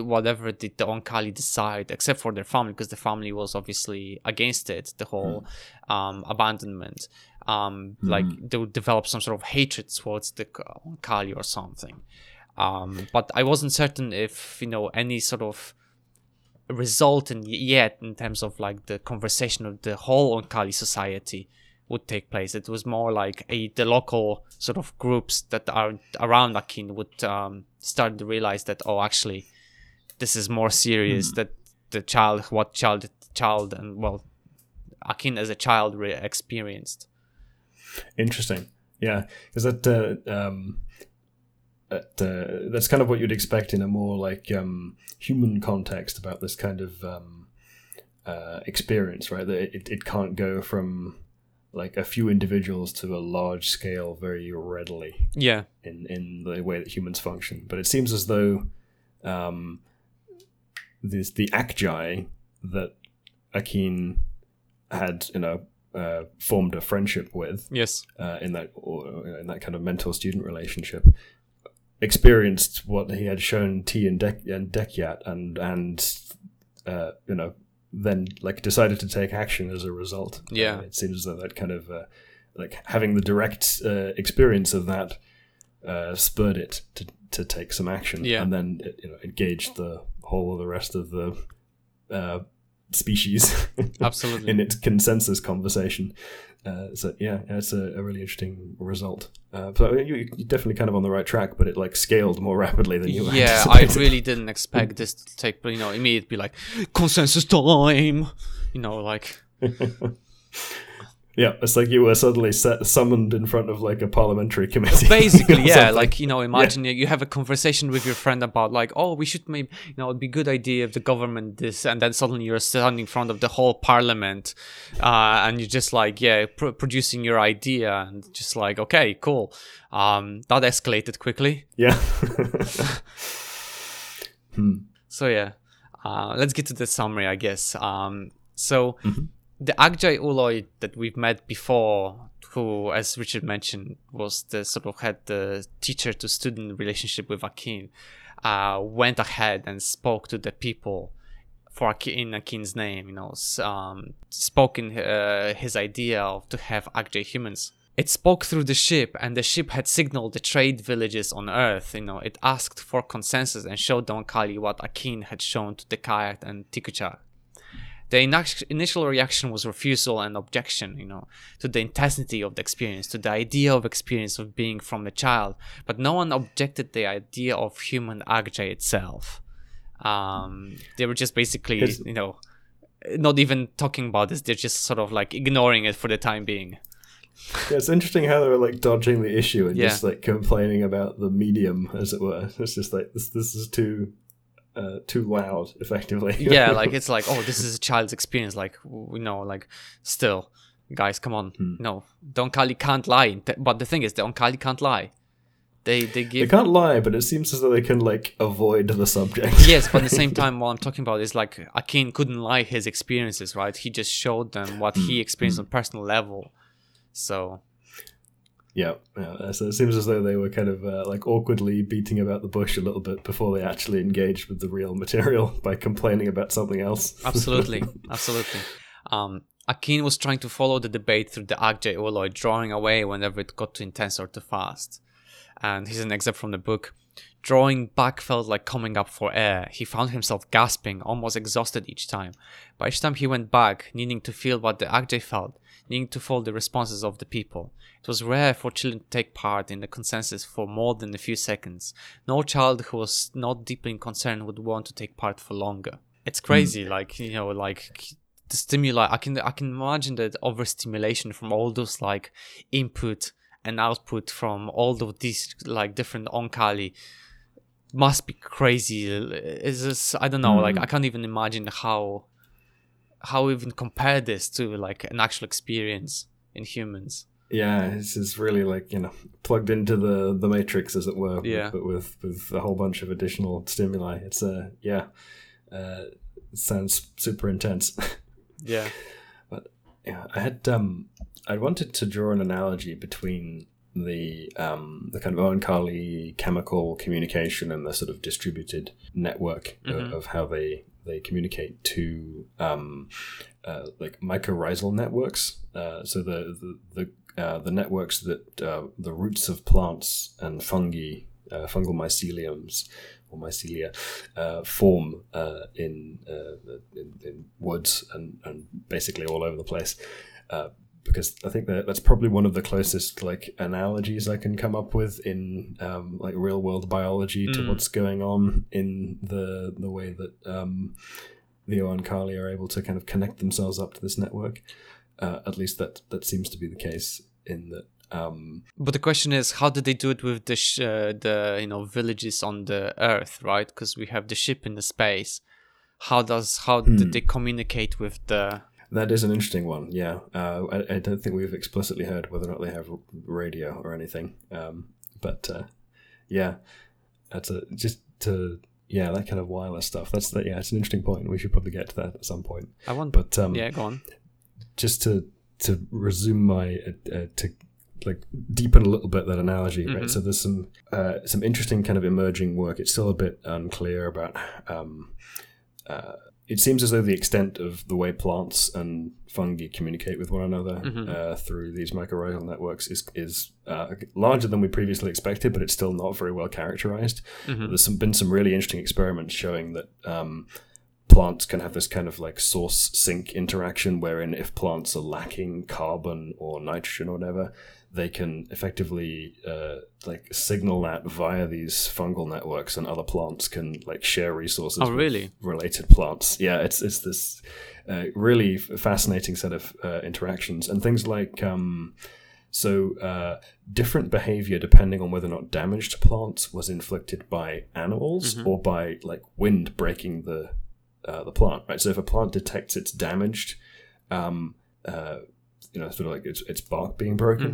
whatever did the Oankali decide, except for their family, because the family was obviously against it, the whole um abandonment. Um, like they would develop some sort of hatred towards the Oankali or something. Um, but I wasn't certain if you know any sort of result in yet in terms of like the conversation of the whole Oankali society would take place. It was more like a the local sort of groups that are around Akin would um, start to realize that oh actually this is more serious that the child what child child and well Akin as a child re- experienced. Interesting. Yeah, because that uh, um, that, uh, that's kind of what you'd expect in a more like um, human context about this kind of um, uh, experience, right? That it, it can't go from like a few individuals to a large scale very readily Yeah. in in the way that humans function. But it seems as though um, this the Akjai that Akin had, you know, uh, formed a friendship with Yes. uh, in that or in that kind of mentor student relationship experienced what he had shown T and Dek and Dehkiaht and and uh, you know then like decided to take action as a result. Yeah. It seems as though that kind of uh, like having the direct uh, experience of that uh, spurred it to to take some action Yeah. and then you know engage the whole of the rest of the uh, species Absolutely. in its consensus conversation. Uh, so yeah, it's a, a really interesting result. Uh, so you, you're definitely kind of on the right track, but it like scaled more rapidly than you. yeah, I really didn't expect this to take, you know, immediately be like consensus time. You know, like Yeah, it's like you were suddenly set, summoned in front of like a parliamentary committee. basically, yeah, something. like you know, imagine you you have a conversation with your friend about like, oh, we should maybe, you know, it'd be a good idea if the government this, and then suddenly you're standing in front of the whole parliament, uh, and you're just like, yeah, pr- producing your idea, and just like, okay, cool. Um, that escalated quickly. yeah. So yeah, uh, let's get to the summary, I guess. Um, so the Akjai Ooloi that we've met before, who, as Richard mentioned, was the sort of had the teacher to student relationship with Akin, uh, went ahead and spoke to the people for Akin, in Akin's name. You know, um, spoke in uh, his idea of to have Akjai humans. It spoke through the ship, and the ship had signaled the trade villages on Earth. You know, it asked for consensus and showed the Oankali what Akin had shown to Dehkiaht and Tiikuchahk. The initial reaction was refusal and objection, you know, to the intensity of the experience, to the idea of experience of being from the child, but no one objected the idea of human Akjai itself. Um, they were just basically, you know, not even talking about this. They're just sort of like ignoring it for the time being. Yeah, it's interesting how they were like dodging the issue and Yeah. just like complaining about the medium, as it were. It's just like this. This is too, uh, too loud, effectively. yeah, like it's like, oh, this is a child's experience. Like we know, like still, guys, come on, hmm. no, the Oankali can't lie. But the thing is, the Oankali can't lie. They they give. they can't lie, but it seems as though they can like avoid the subject. yes, but at the same time, what I'm talking about is like Akin couldn't lie his experiences, right? He just showed them what he hmm. experienced hmm. on personal level. So Yeah, yeah. So it seems as though they were kind of uh, like awkwardly beating about the bush a little bit before they actually engaged with the real material by complaining about something else. absolutely, absolutely. Um, Akin was trying to follow the debate through the Akjai Ooloi, drawing away whenever it got too intense or too fast. And here's an excerpt from the book. Drawing back felt like coming up for air. He found himself gasping, almost exhausted each time. By each time he went back, needing to feel what the Akjai felt, needing to follow the responses of the people. It was rare for children to take part in the consensus for more than a few seconds. No child who was not deeply concerned would want to take part for longer. It's hmm. crazy, like you know, like the stimuli. I can I can imagine that overstimulation from all those like input and output from all of these like different Oankali must be crazy. Is this I don't know, like hmm. I can't even imagine how how we even compare this to like an actual experience in humans. Yeah, this is really like you know plugged into the the matrix, as it were. Yeah. But with with a whole bunch of additional stimuli. It's a uh, yeah, uh, sounds super intense. Yeah. but yeah, I had um I wanted to draw an analogy between the um the kind of Oankali chemical communication and the sort of distributed network Mhm. of, of how they they communicate to um uh, like mycorrhizal networks. Uh, so the the the, uh, the networks that uh, the roots of plants and fungi, uh, fungal myceliums or mycelia, uh, form uh, in, uh, in in woods and, and basically all over the place. Because I think that that's probably one of the closest like analogies I can come up with in um, like real world biology to Mm. what's going on in the the way that um, the Oankali are able to kind of connect themselves up to this network. Uh, at least that that seems to be the case in that. Um, But the question is, how did they do it with the sh- uh, the you know villages on the Earth, right? Because we have the ship in the space. How does how Hmm. did they communicate with the? That is an interesting one. Yeah, uh, I, I don't think we've explicitly heard whether or not they have radio or anything. Um, but uh, yeah, that's a just to yeah that kind of wireless stuff. That's the, yeah, it's an interesting point. We should probably get to that at some point. I want. But um, yeah, go on. just to to resume my uh, uh, to like deepen a little bit that analogy Mhm. right so there's some uh, some interesting kind of emerging work it's still a bit unclear about um, uh, it seems as though the extent of the way plants and fungi communicate with one another Mhm. uh, through these mycorrhizal networks is is uh, larger than we previously expected, but it's still not very well characterized. Mhm. There's some, been some really interesting experiments showing that um, plants can have this kind of like source sink interaction, wherein if plants are lacking carbon or nitrogen or whatever, they can effectively uh, like signal that via these fungal networks, and other plants can like share resources. Oh, with really? Related plants. Yeah, it's it's this uh, really fascinating set of uh, interactions and things like. Um, so, uh, different behavior depending on whether or not damage to plants was inflicted by animals Mhm. or by like wind breaking the uh, the plant. Right. So, if a plant detects it's damaged, um, uh, you know, sort of like its its bark being broken.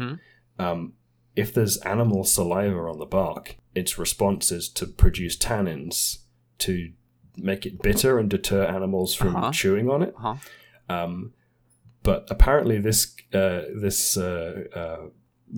Mhm. Um, if there's animal saliva on the bark, its response is to produce tannins to make it bitter and deter animals from Uh-huh. chewing on it. Uh-huh. Um, but apparently, this uh, this uh, uh,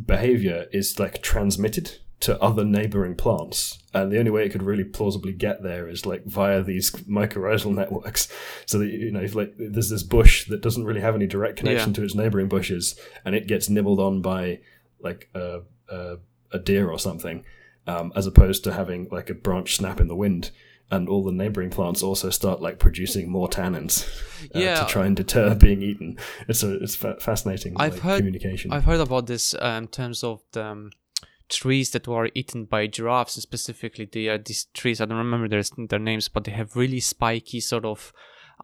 behavior is like transmitted to other neighboring plants, and the only way it could really plausibly get there is like via these mycorrhizal networks. So that you know, if like there's this bush that doesn't really have any direct connection Yeah. to its neighboring bushes, and it gets nibbled on by like a a, a deer or something, um, as opposed to having like a branch snap in the wind. And all the neighboring plants also start like producing more tannins uh, Yeah. to try and deter being eaten. It's a it's fa- fascinating. I've like, heard- communication. I've heard about this uh, in terms of the um, trees that were eaten by giraffes. Specifically, they are these trees. I don't remember their their names, but they have really spiky sort of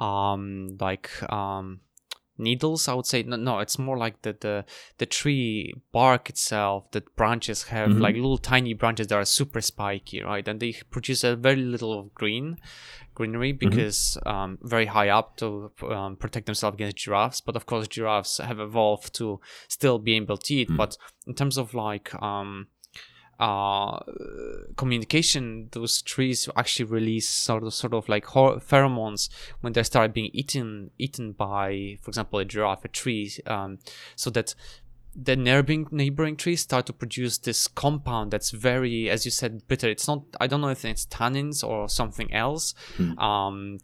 um like um needles. I would say no, no. It's more like the the the tree bark itself. The branches have Mhm. like little tiny branches that are super spiky, right? And they produce a very little of green greenery because um, very high up to um, protect themselves against giraffes. But of course, giraffes have evolved to still be able to eat. Mm. But in terms of like um, uh, communication, those trees actually release sort of sort of like pheromones when they start being eaten eaten by, for example, a giraffe, a tree, um, so that the neighboring neighboring trees start to produce this compound that's very, as you said, bitter. It's not. I don't know if it's tannins or something else Hmm. um,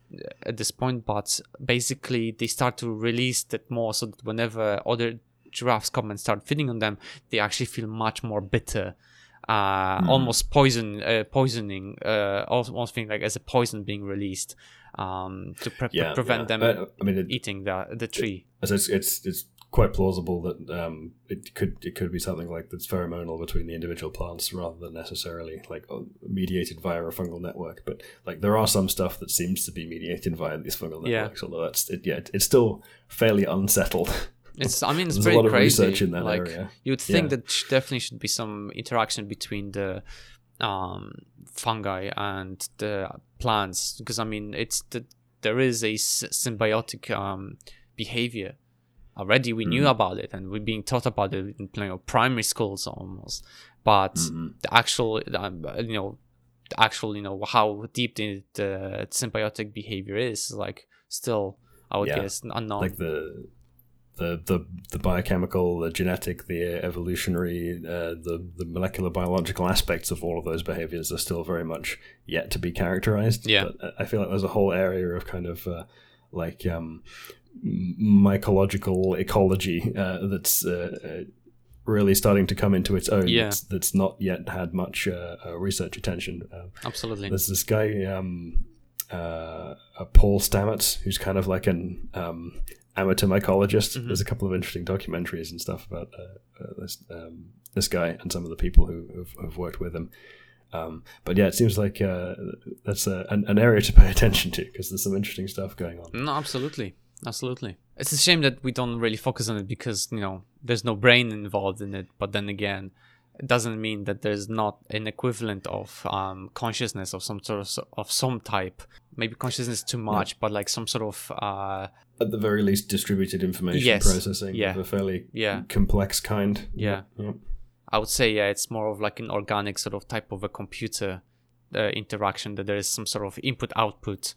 at this point, but basically they start to release that more, so that whenever other giraffes come and start feeding on them, they actually feel much more bitter. Uh, Hmm. almost poison, uh, poisoning, uh, almost feeling like as a poison being released, um, to pre- yeah, prevent yeah. them Uh, I mean, it, eating the the tree. So it's, it's it's quite plausible that um, it could it could be something like that's pheromonal between the individual plants rather than necessarily like uh, mediated via a fungal network. But like there are some stuff that seems to be mediated via these fungal Yeah. networks. Although that's it, yeah, it- it's still fairly unsettled. It's. I mean, it's pretty crazy. research in that like, area. You'd think Yeah. that definitely should be some interaction between the um, fungi and the plants, because I mean, it's the there is a symbiotic um, behavior. Already, we Mm. knew about it, and we're being taught about it in you know, primary schools almost. But Mhm. the actual, um, you know, the actual, you know, how deep the, the symbiotic behavior is, like, still, I would Yeah. guess, unknown. like the the the the biochemical, the genetic, the evolutionary, uh, the the molecular biological aspects of all of those behaviors are still very much yet to be characterized. Yeah. but I feel like there's a whole area of kind of uh, like um, mycological ecology uh, that's. Uh, uh, Really starting to come into its own. Yeah. That's, that's not yet had much uh, uh, research attention. Uh, Absolutely. there's this guy, um, uh, uh, Paul Stamets, who's kind of like an um, amateur mycologist. Mhm. There's a couple of interesting documentaries and stuff about uh, uh, this um, this guy and some of the people who have, have worked with him. Um, but yeah, it seems like uh, that's a, an, an area to pay attention to because there's some interesting stuff going on. No, absolutely, absolutely. It's a shame that we don't really focus on it because you know there's no brain involved in it. But then again, it doesn't mean that there's not an equivalent of um, consciousness of some sort of of some type. Maybe consciousness too much, but like some sort of uh, At the very least, distributed information Yes. processing Yeah. of a fairly Yeah. complex kind. Yeah. Yep. I would say yeah, it's more of like an organic sort of type of a computer uh, interaction. That there is some sort of input output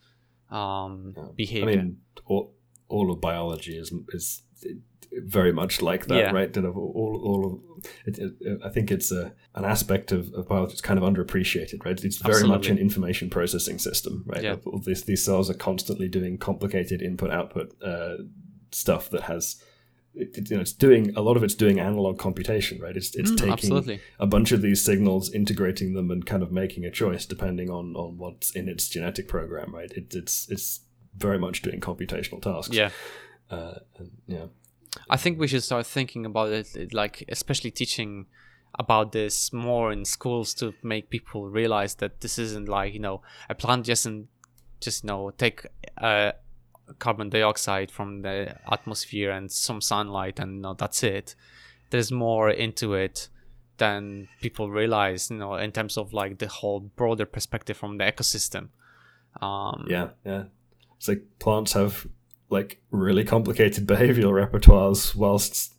um, Yeah. behavior. I mean, all, all of biology is is very much like that, Yeah. right? You know, all, all of it, it, I think it's a, an aspect of, of biology that's kind of underappreciated, right? It's very much an information processing system, right? Yeah. All these these cells are constantly doing complicated input output uh, stuff that has. It- you know, it's doing a lot of it's doing analog computation, right? It's it's Mm, taking absolutely. a bunch of these signals, integrating them, and kind of making a choice depending on on what's in its genetic program, right? It, it's it's very much doing computational tasks. Yeah. Uh, and, yeah. I think we should start thinking about it, like especially teaching about this more in schools to make people realize that this isn't like you know a plant just not just you know take uh, carbon dioxide from the atmosphere and some sunlight and you know, that's it. There's more into it than people realize, you know, in terms of like the whole broader perspective from the ecosystem. Um, Yeah. Yeah. It's like plants have like really complicated behavioral repertoires whilst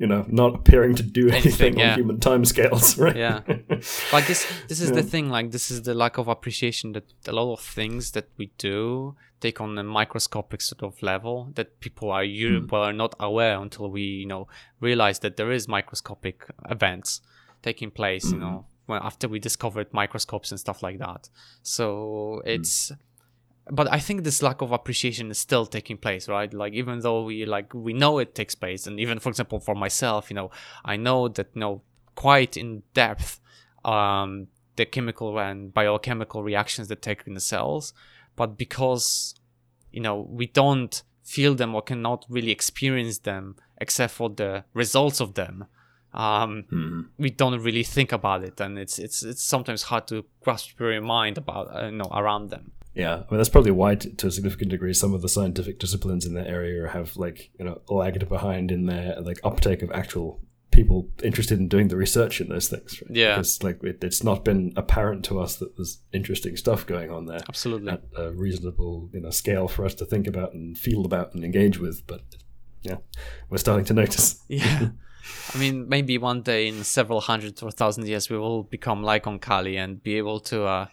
you know not appearing to do anything, Anything, yeah. on human timescales, right? Yeah. like this this is the thing like this is the lack of appreciation that a lot of things that we do take on a microscopic sort of level that people are you hmm. well are not aware until we you know realize that there is microscopic events taking place you hmm. know when after we discovered microscopes and stuff like that so hmm. it's but I think this lack of appreciation is still taking place, right? Like even though we like we know it takes place, and even for example for myself, you know, I know that you know quite in depth um, the chemical and biochemical reactions that take in the cells, but because you know we don't feel them or cannot really experience them except for the results of them. Um, Mhm. we don't really think about it, and it's it's it's sometimes hard to grasp your mind about uh, you know around them. Yeah, I mean that's probably why, t- to a significant degree, some of the scientific disciplines in that area have like you know lagged behind in their like uptake of actual people interested in doing the research in those things. Right? Yeah. because like it, it's not been apparent to us that there's interesting stuff going on there Absolutely. at a reasonable you know scale for us to think about and feel about and engage with. But yeah, we're starting to notice. Yeah. I mean, maybe one day in several hundred or thousand years, we will become like on Oankali and be able to uh,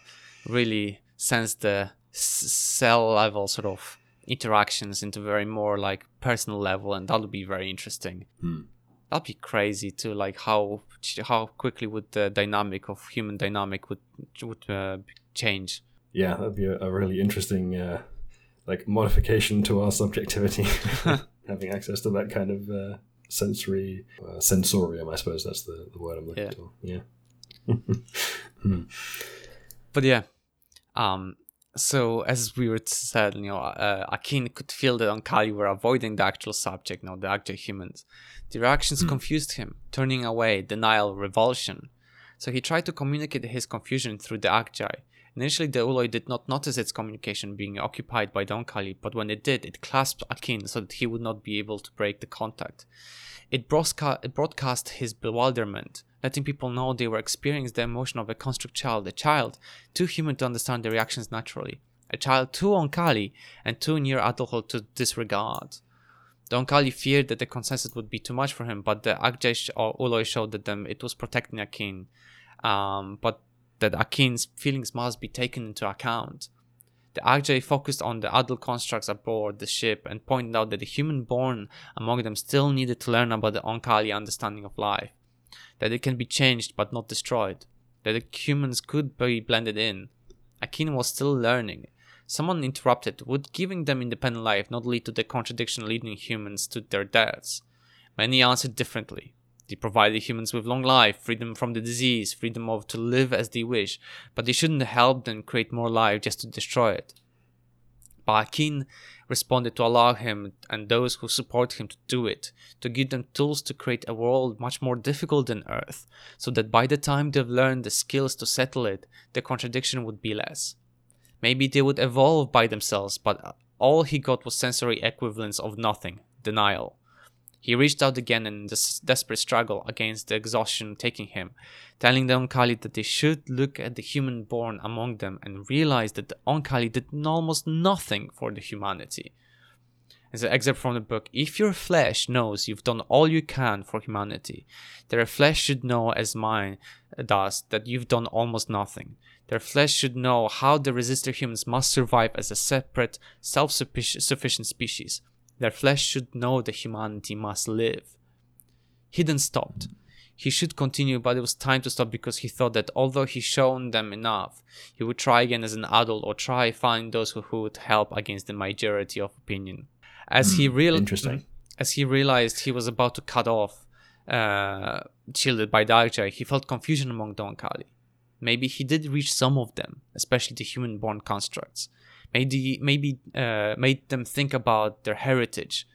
really sense the cell level sort of interactions into very more like personal level, and that would be very interesting. Hmm. That'd be crazy too. Like how how quickly would the dynamic of human dynamic would would uh, change? Yeah, that'd be a, a really interesting uh, like modification to our subjectivity, having access to that kind of uh, sensory uh, sensorium. I suppose that's the, the word I'm looking Yeah. for. Yeah. but yeah um so as we were said you know uh, akin could feel that Oankali were avoiding the actual subject you know the actual humans. The reactions confused him turning away denial revulsion. So he tried to communicate his confusion through the Akjai, Initially, the Ooloi did not notice its communication being occupied by the Oankali, but when it did, it clasped Akin so that he would not be able to break the contact. It, broadca- it broadcast his bewilderment, letting people know they were experiencing the emotion of a construct child, a child too human to understand their reactions naturally, a child too Oankali and too near adulthood to disregard. The Oankali feared that the consensus would be too much for him, but the Akjai or Ooloi showed that them it was protecting Akin, um, but that Akin's feelings must be taken into account. The Akjai focused on the adult constructs aboard the ship and pointed out that the human born among them still needed to learn about the Oankali understanding of life, that it can be changed but not destroyed, that the humans could be blended in. Akin was still learning, Someone interrupted, would giving them independent life not lead to the contradiction leading humans to their deaths? Many answered differently. They provided humans with long life, freedom from the disease, freedom of to live as they wish, but they shouldn't help them create more life just to destroy it. Baakin responded to allow him and those who support him to do it, to give them tools to create a world much more difficult than Earth, so that by the time they've learned the skills to settle it, the contradiction would be less. Maybe they would evolve by themselves, but all he got was sensory equivalents of nothing, denial. He reached out again in this desperate struggle against the exhaustion taking him, telling the Oankali that they should look at the human born among them and realize that the Oankali did almost nothing for the humanity. As an excerpt from the book, if your flesh knows you've done all you can for humanity, their flesh should know as mine does that you've done almost nothing. Their flesh should know how the resister humans must survive as a separate, self sufficient species. Their flesh should know that humanity must live. He then stopped. He should continue, but it was time to stop because he thought that although he shown them enough, he would try again as an adult or try find those who would help against the majority of opinion. As he Hmm, real interesting. as he realized he was about to cut off, uh, shielded by the Akjai, he felt confusion among the Oankali. Maybe he did reach some of them, especially the human-born constructs. Maybe maybe uh, made them think about their heritage.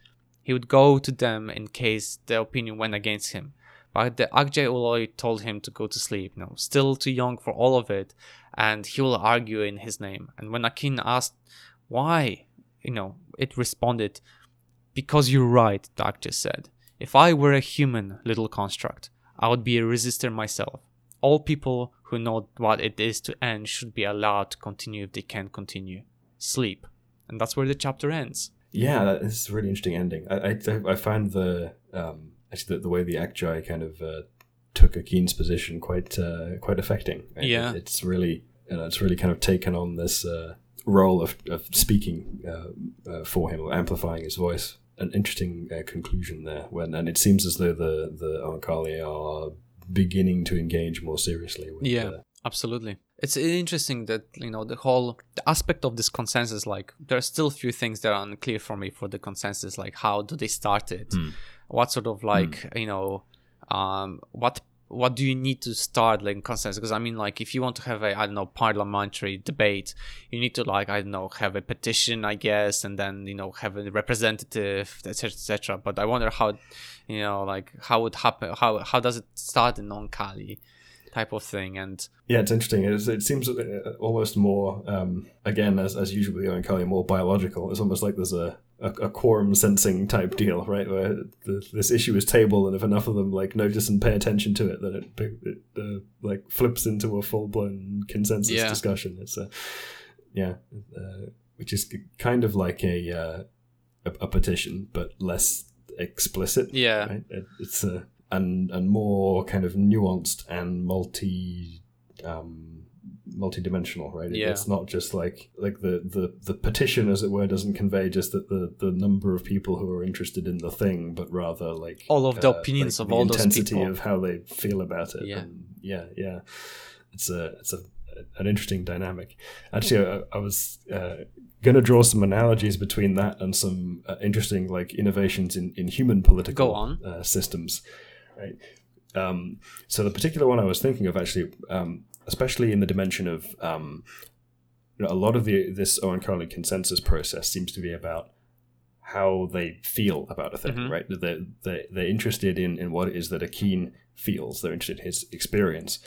He would go to them in case their opinion went against him. But the Akjai Ooloi told him to go to sleep. No, still too young for all of it, and he will argue in his name. And when Akin asked why, you know, it responded, "Because you're right," the Akjai said. If I were a human little construct, I would be a resister myself. All people who know what it is to end should be allowed to continue if they can continue. Sleep. And that's where the chapter ends. Yeah, that is a really interesting ending. I I, I find the um, actually the, the way the Akjai kind of uh, took Akin's position quite uh, quite affecting. Right? Yeah. It's really you know, it's really kind of taken on this uh, role of, of speaking uh, uh, for him or amplifying his voice. An interesting uh, conclusion there. When and it seems as though the the Oankali are beginning to engage more seriously. With, Yeah. Absolutely. It's interesting that, you know, the whole the aspect of this consensus, like there are still a few things that are unclear for me for the consensus, like how do they start it? Hmm. What sort of like, you know, um what what do you need to start like consensus? Because I mean like if you want to have a I don't know parliamentary debate, you need to like I don't know have a petition I guess and then you know have a representative etc etc. But I wonder how you know like how would happen how how does it start in Oankali type of thing and Yeah, it's interesting. It's, it seems uh, almost more, um, again, as, as usual with Oankali, more biological. It's almost like there's a, a, a quorum sensing type deal, right? Where the, this issue is tabled, and if enough of them like notice and pay attention to it, then it, it uh, like flips into a full blown consensus Yeah. discussion. It's a yeah, uh, which is kind of like a, uh, a a petition, but less explicit yeah right? It, it's a and and more kind of nuanced and multi um multi-dimensional right It- Yeah. it's not just like like the the the petition as it were doesn't convey just that the the number of people who are interested in the thing but rather like All of the uh, opinions like of the all those intensity people. of how they feel about it Yeah. and yeah yeah it's a it's a an interesting dynamic actually i, I was uh, going to draw some analogies between that and some uh, interesting like innovations in, in human political Go on. Uh, systems right um, so the particular one i was thinking of actually um, especially in the dimension of um, you know, a lot of the this Owen Oankali consensus process seems to be about how they feel about a thing, Mhm. right? They're, they're, they're interested in, in what it is that Akin feels. They're interested in his experience.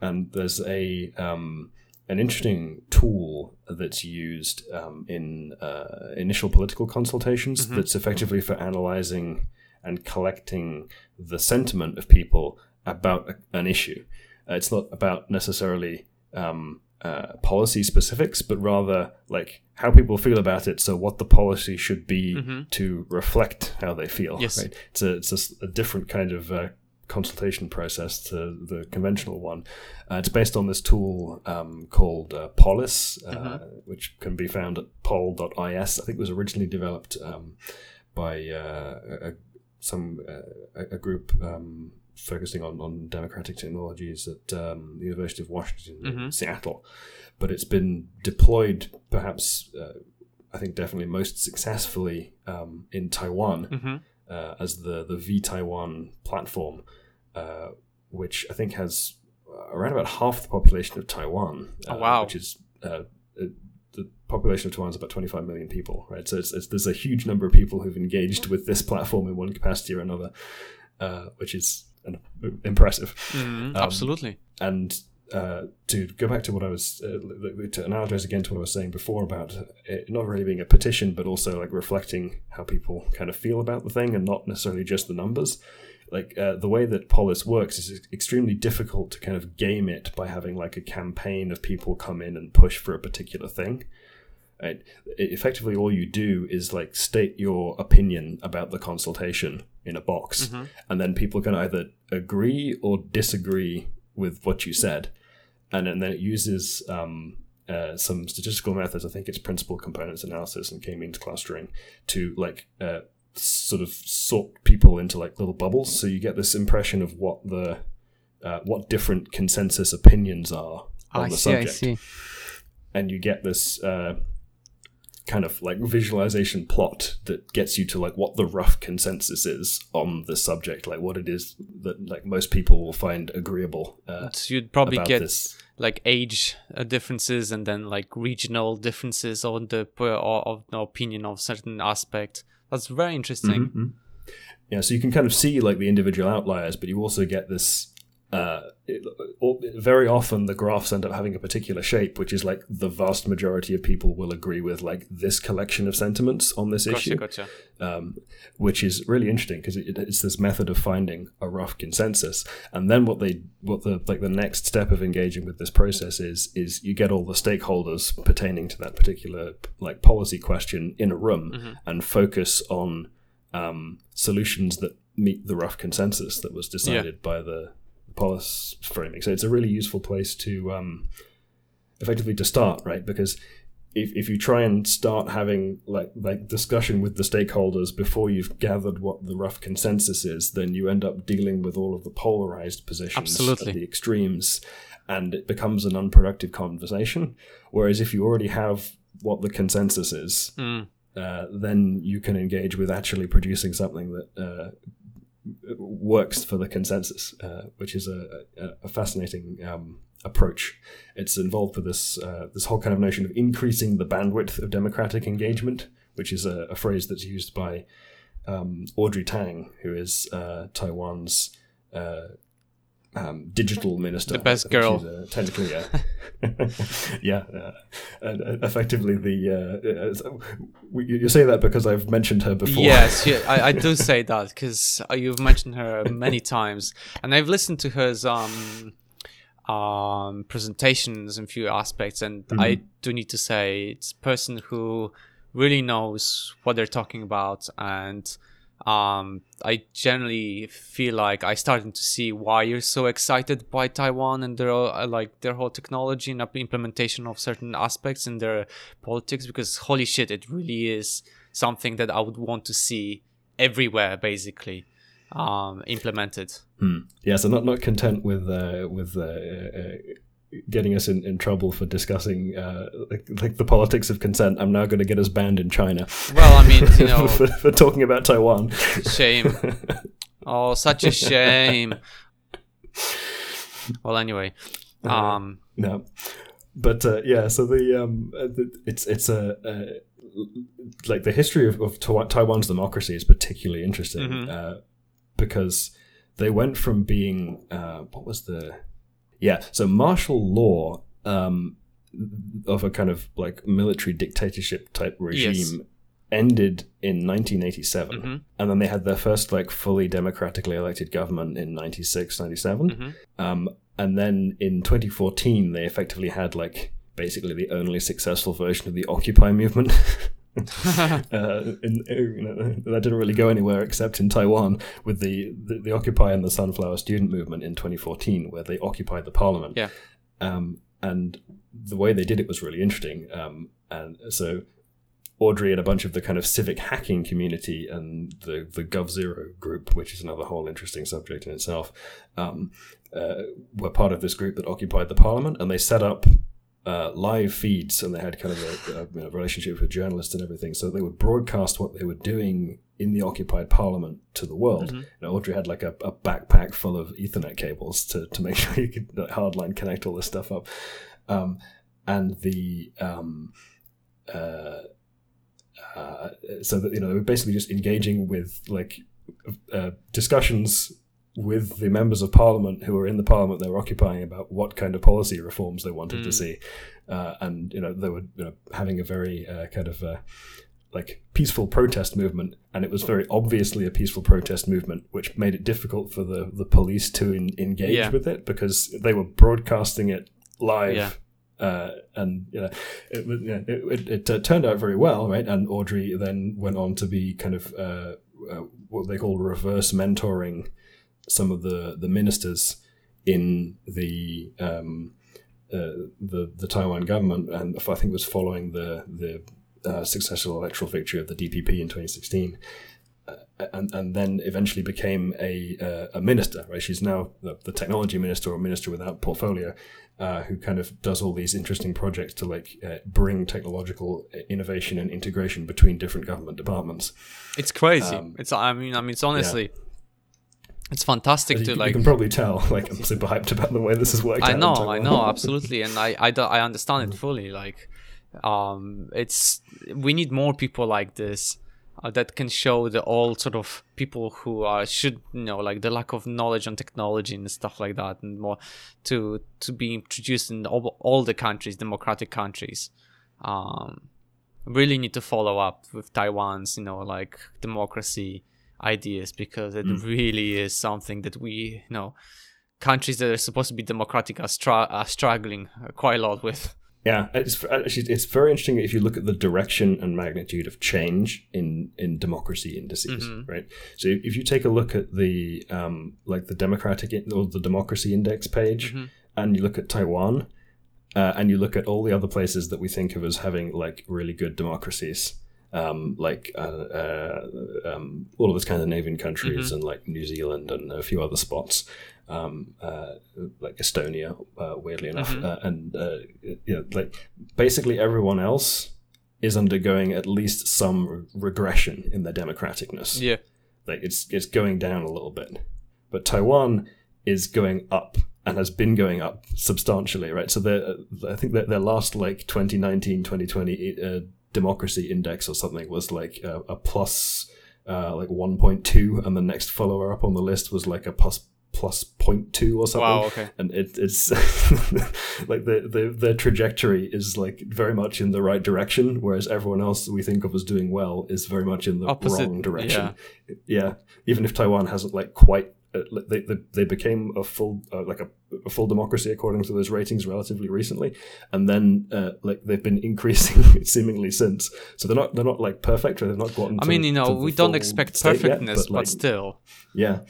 And there's a um, an interesting tool that's used um, in uh, initial political consultations. That's effectively for analyzing and collecting the sentiment of people about a, an issue. Uh, it's not about necessarily um, uh, policy specifics, but rather like how people feel about it. So what the policy should be to reflect how they feel. Yes. Right? It's a it's a a, different kind of uh, consultation process to the conventional one. Uh, it's based on this tool um, called uh, Polis, uh, which can be found at pol.is. I think it was originally developed um, by uh, a, some uh, a, group um, focusing on, on democratic technologies at um, the University of Washington in Seattle. But it's been deployed, perhaps, uh, I think, definitely most successfully um, in Taiwan hmm uh, as the the vTaiwan platform, uh, which I think has around about half the population of Taiwan. Oh, uh, wow. Which is uh, the population of Taiwan is about 25 million people, right? So it's, it's, there's a huge number of people who've engaged with this platform in one capacity or another, uh, which is an, impressive. hmm Um, Absolutely. And uh, to go back to what I was uh, to analogize again to what I was saying before about it not really being a petition, but also like reflecting how people kind of feel about the thing, and not necessarily just the numbers. Like uh, the way that Polis works is extremely difficult to kind of game it by having like a campaign of people come in and push for a particular thing. Right? Effectively, all you do is like state your opinion about the consultation in a box, and then people can either agree or disagree with what you said, and, then then it uses um, uh, some statistical methods. I think it's principal components analysis and k-means clustering to like uh, sort of sort people into like little bubbles, so you get this impression of what the uh, what different consensus opinions are on I the see. I subject see. and you get this uh, kind of like visualization plot that gets you to like what the rough consensus is on the subject, like what it is that like most people will find agreeable uh, So you'd probably get this. like age uh, differences and then like regional differences on the p- or of opinion of certain aspect. That's very interesting. Mhm. Yeah, so you can kind of see like the individual outliers, but you also get this. Uh, it, very often the graphs end up having a particular shape, which is like the vast majority of people will agree with like this collection of sentiments on this Gotcha, issue. gotcha. um, which is really interesting because it, it's this method of finding a rough consensus. And then what they what the like the next step of engaging with this process is is you get all the stakeholders pertaining to that particular like policy question in a room and focus on um, solutions that meet the rough consensus that was decided by the policy framing. So it's a really useful place to um, effectively to start, right? Because if, if you try and start having like like discussion with the stakeholders before you've gathered what the rough consensus is, then you end up dealing with all of the polarized positions Absolutely. at the extremes, and it becomes an unproductive conversation. Whereas if you already have what the consensus is, Mm. uh, then you can engage with actually producing something that uh, works for the consensus, uh, which is a, a, fascinating um, approach. It's involved with this uh, this whole kind of notion of increasing the bandwidth of democratic engagement, which is a, a phrase that's used by um, Audrey Tang, who is uh, Taiwan's uh, um, digital minister. The best girl. she's, uh, technically, yeah, yeah, uh, and uh, effectively the. Uh, uh, you say that because I've mentioned her before. Yes, yeah, I, I do say that because you've mentioned her many times, and I've listened to her um, um, presentations in few aspects, and I do need to say it's a person who really knows what they're talking about, and um, I generally feel like I starting to see why you're so excited by Taiwan and their uh, like their whole technology and implementation of certain aspects in their politics. Because holy shit, it really is something that I would want to see everywhere, basically, um, implemented. Hmm. Yeah, so not not content with uh, with uh, uh, getting us in, in trouble for discussing uh, like, like the politics of consent. I'm now going to get us banned in China Well, I mean, you know, for, for talking about Taiwan. shame. Oh, such a shame. Well, anyway, um, no, but uh, yeah. So the um, uh, the- it's it's a. Uh, like the history of, of Taiwan's democracy is particularly interesting Mhm. uh, because they went from being uh, what was the yeah so martial law um, of a kind of like military dictatorship type regime Yes. ended in 1987 Mhm. and then they had their first like fully democratically elected government in 96 97 Mhm. um, and then in 2014 they effectively had like basically the only successful version of the occupy movement uh, in, you know, that didn't really go anywhere except in Taiwan with the, the, the Occupy and the Sunflower Student Movement in 2014, where they occupied the parliament. Yeah. Um, and the way they did it was really interesting. Um, and so Audrey and a bunch of the kind of civic hacking community and the, the g0v group, which is another whole interesting subject in itself, um, uh, were part of this group that occupied the parliament, and they set up uh, live feeds, and they had kind of a, a relationship with journalists and everything. So they would broadcast what they were doing in the occupied parliament to the world. Mhm. You know, Audrey had like a, a backpack full of Ethernet cables to, to make sure you could hardline connect all this stuff up. Um, and the um, uh, uh, so that you know they were basically just engaging with like uh, discussions with the members of parliament who were in the parliament they were occupying about what kind of policy reforms they wanted to Mm. see, uh, and you know they were you know, having a very uh, kind of uh, like peaceful protest movement, and it was very obviously a peaceful protest movement, which made it difficult for the the police to en- engage Yeah. with it because they were broadcasting it live. Yeah. Uh, and you know, it, you know, it, it, it uh, turned out very well, right? And Audrey then went on to be kind of uh, uh, what they call reverse mentoring some of the the ministers in the um, uh, the the Taiwan government, and I think it was following the the uh, successful electoral victory of the DPP in 2016. Uh, and and then eventually became a uh, a minister. Right, she's now the, the technology minister or minister without portfolio, uh, who kind of does all these interesting projects to like uh, bring technological innovation and integration between different government departments. It's crazy. Um, it's I mean I mean it's honestly it's fantastic You, to like. you can probably tell, like I'm super hyped about the way this has worked. I know, I know, absolutely, and I, I, do- I understand it fully. Like, um, it's we need more people like this uh, that can show the all sort of people who are should you know like the lack of knowledge on technology and stuff like that, and more to to be introduced in all, all the countries, democratic countries. Um, really need to follow up with Taiwan's you know like democracy ideas because it really is something that we you know countries that are supposed to be democratic are, str- are struggling quite a lot with. Yeah, it's actually it's very interesting if you look at the direction and magnitude of change in in democracy indices, Mhm. right? So if you take a look at the um like the democratic in- or the democracy index page, Mhm. and you look at Taiwan, uh, and you look at all the other places that we think of as having like really good democracies. Um, like uh, uh, um, all of the Scandinavian countries and like New Zealand and a few other spots, um, uh, like Estonia, uh, weirdly enough, Mhm. uh, and uh, you know, like basically everyone else is undergoing at least some re- regression in their democraticness. Yeah, Like it's it's going down a little bit, but Taiwan is going up and has been going up substantially, right? So I think that their last like 2019 2020 uh, democracy index or something was like a, a plus uh, like 1.2, and the next follower up on the list was like a plus plus 0.2 or something wow, okay. and it, it's like the, the their trajectory is like very much in the right direction, whereas everyone else we think of as doing well is very much in the Opposite, wrong direction. Yeah. even if Taiwan hasn't like quite. Uh, they, they they became a full uh, like a, a full democracy according to those ratings relatively recently, and then uh, like they've been increasing seemingly since. So they're not they're not like perfect. Or they've not gotten. I to- mean, you know, we don't expect state yet, perfectness, but, like, still, yeah,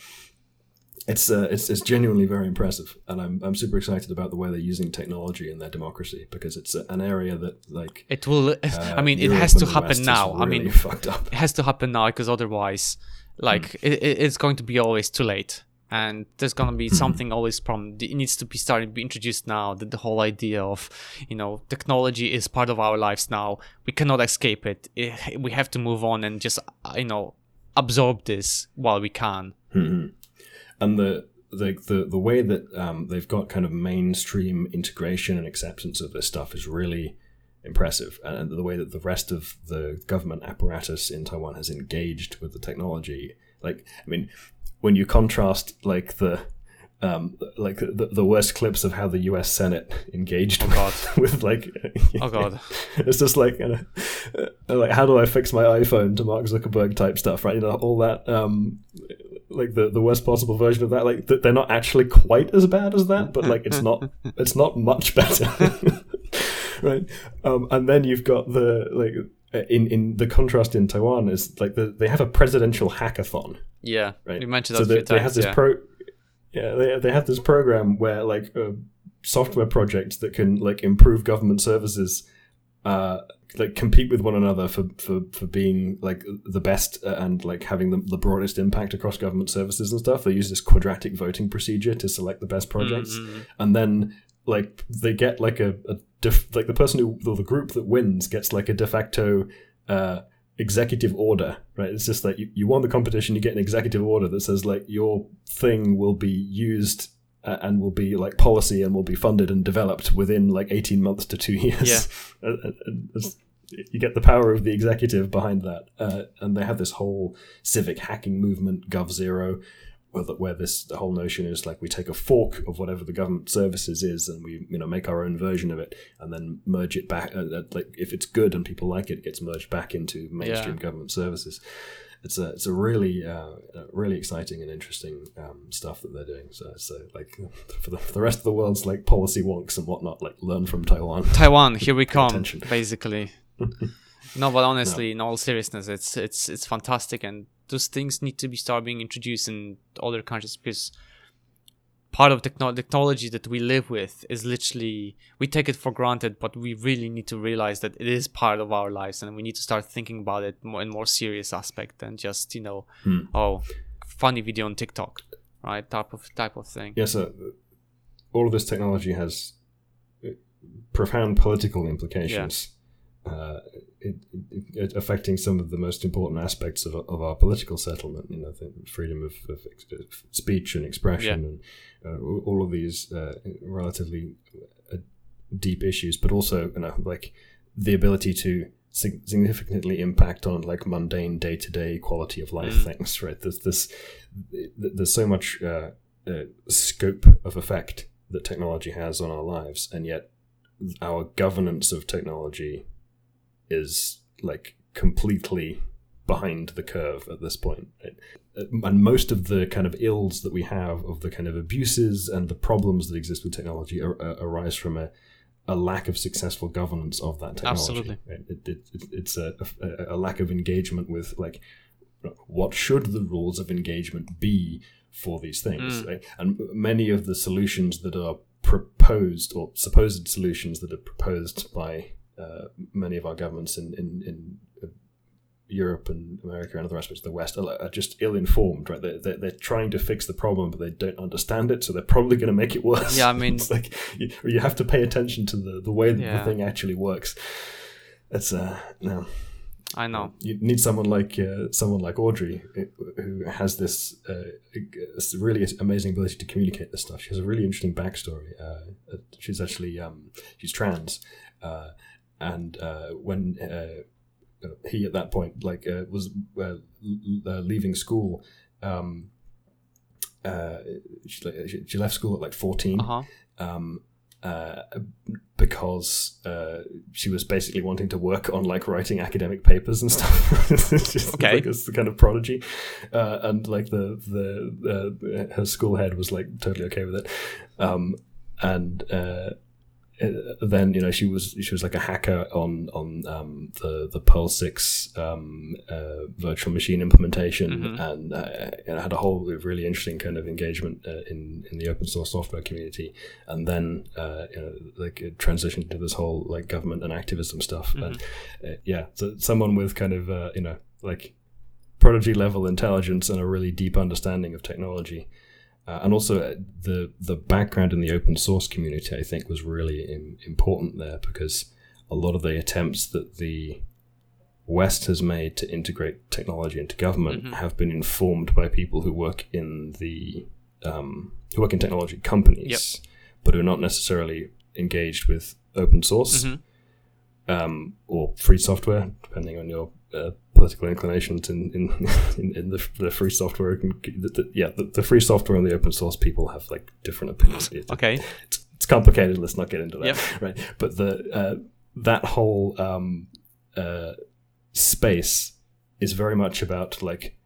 it's uh, it's it's genuinely very impressive, and I'm I'm super excited about the way they're using technology in their democracy because it's uh, an area that like it will. uh, I mean, it has to happen now. I mean, fucked up. it has to happen now because otherwise, like, Hmm. it, it- it's going to be always too late. And there's gonna Hmm. be something always from it needs to be starting to be introduced now. That the whole idea of, you know, technology is part of our lives now. We cannot escape it. it we have to move on and just, uh, you know, absorb this while we can. Mhm. And the the the the way that um, they've got kind of mainstream integration and acceptance of this stuff is really impressive, and the way that the rest of the government apparatus in Taiwan has engaged with the technology, like I mean, when you contrast like the um, like the, the worst clips of how the U.S. Senate engaged God. with like. Oh god. It's just like, you know, uh, like how do I fix my iPhone to Mark Zuckerberg type stuff, right? You know, all that, um, like the, the worst possible version of that. Like they're not actually quite as bad as that, but like it's not it's not much better, right? Um, and then you've got the like in in the contrast in Taiwan is like the, they have a presidential hackathon, Yeah. right? You mentioned so that a they, few they have this Yeah. pro, yeah, they they have this program where like uh, software projects that can like improve government services, uh, like compete with one another for for for being like the best uh, and like having the, the broadest impact across government services and stuff. They use this quadratic voting procedure to select the best projects, Mhm. and then like they get like a, a def- like the person who or the group that wins gets like a de facto uh, executive order right? It's just like you, you won the competition you get an executive order that says like your thing will be used uh, and will be like policy and will be funded and developed within like 18 months to two years. Yeah. And it's- you get the power of the executive behind that. Uh, and they have this whole civic hacking movement g0v where, this the whole notion is like we take a fork of whatever the government services is and we you know make our own version of it and then merge it back uh, uh, like if it's good and people like it it gets merged back into mainstream government services. It's a it's a really uh, really exciting and interesting um, stuff that they're doing. So so like for the, for the rest of the world's like policy wonks and whatnot like learn from Taiwan. Taiwan, here we come, attention. basically. no, but honestly, in all seriousness, it's it's it's fantastic, and those things need to be start being introduced in other countries because part of techno- technology that we live with is literally we take it for granted, but we really need to realize that it is part of our lives, and we need to start thinking about it more in more serious aspect than just you know, Hmm. oh, funny video on TikTok, right? Type of type of thing. yeah so uh, all of this technology has uh, profound political implications uh, it, it, it affecting some of the most important aspects of, of our political settlement you know the freedom of, of ex- speech and expression and uh, all- of these uh, relatively uh, deep issues but also you know like the ability to sig- significantly impact on like mundane day-to-day quality of life Mm. things right there's this there's so much uh, uh, scope of effect that technology has on our lives, and yet our governance of technology is like completely behind the curve at this point. Right? Uh, And most of the kind of ills that we have, of the kind of abuses and the problems that exist with technology, ar- ar- arise from a, a lack of successful governance of that technology. Absolutely. Right? It, it, it, it's a, a, a lack of engagement with like what should the rules of engagement be for these things Mm. right? and many of the solutions that are proposed or supposed solutions that are proposed by uh, many of our governments in, in, in uh, Europe and America and other aspects of the West are, just ill-informed, right? They're, they're, they're trying to fix the problem, but they don't understand it, so they're probably going to make it worse. Yeah, I mean- it's like you, you have to pay attention to the, the way that Yeah. the thing actually works. It's uh, no, I know. you need someone like uh, someone like Audrey uh, who has this uh, this really amazing ability to communicate this stuff. She has a really interesting backstory. Uh, she's actually um, she's trans, uh, and uh, when uh, he at that point like uh, was uh, l- uh, leaving school. Um, uh, she, she, she left school at like 14 Uh huh. um, uh, because uh, she was basically wanting to work on like writing academic papers and stuff. She's, Okay. like, it's the kind of prodigy, uh, and like the the uh, her school head was like totally okay with it, um, and. Uh, then you know she was she was like a hacker on on um, the the Perl six um, uh, virtual machine implementation Mhm. and uh, had a whole really interesting kind of engagement uh, in in the open source software community. And then uh, you know like it transitioned to this whole like government and activism stuff. And uh, yeah so someone with kind of uh, you know like prodigy level intelligence and a really deep understanding of technology uh, and also uh, the the background in the open source community, I think, was really Im- important there because a lot of the attempts that the West has made to integrate technology into government Mhm. have been informed by people who work in the um, who work in technology companies, but who are not necessarily engaged with open source Mhm. um, or free software, depending on your uh, political inclinations in in, in, in the, the free software. The, the, yeah, the, the, free software and the open source people have like different opinions. okay, it's, it's, complicated. Let's not get into that. Yep. Right, but the uh, that whole um, uh, space is very much about like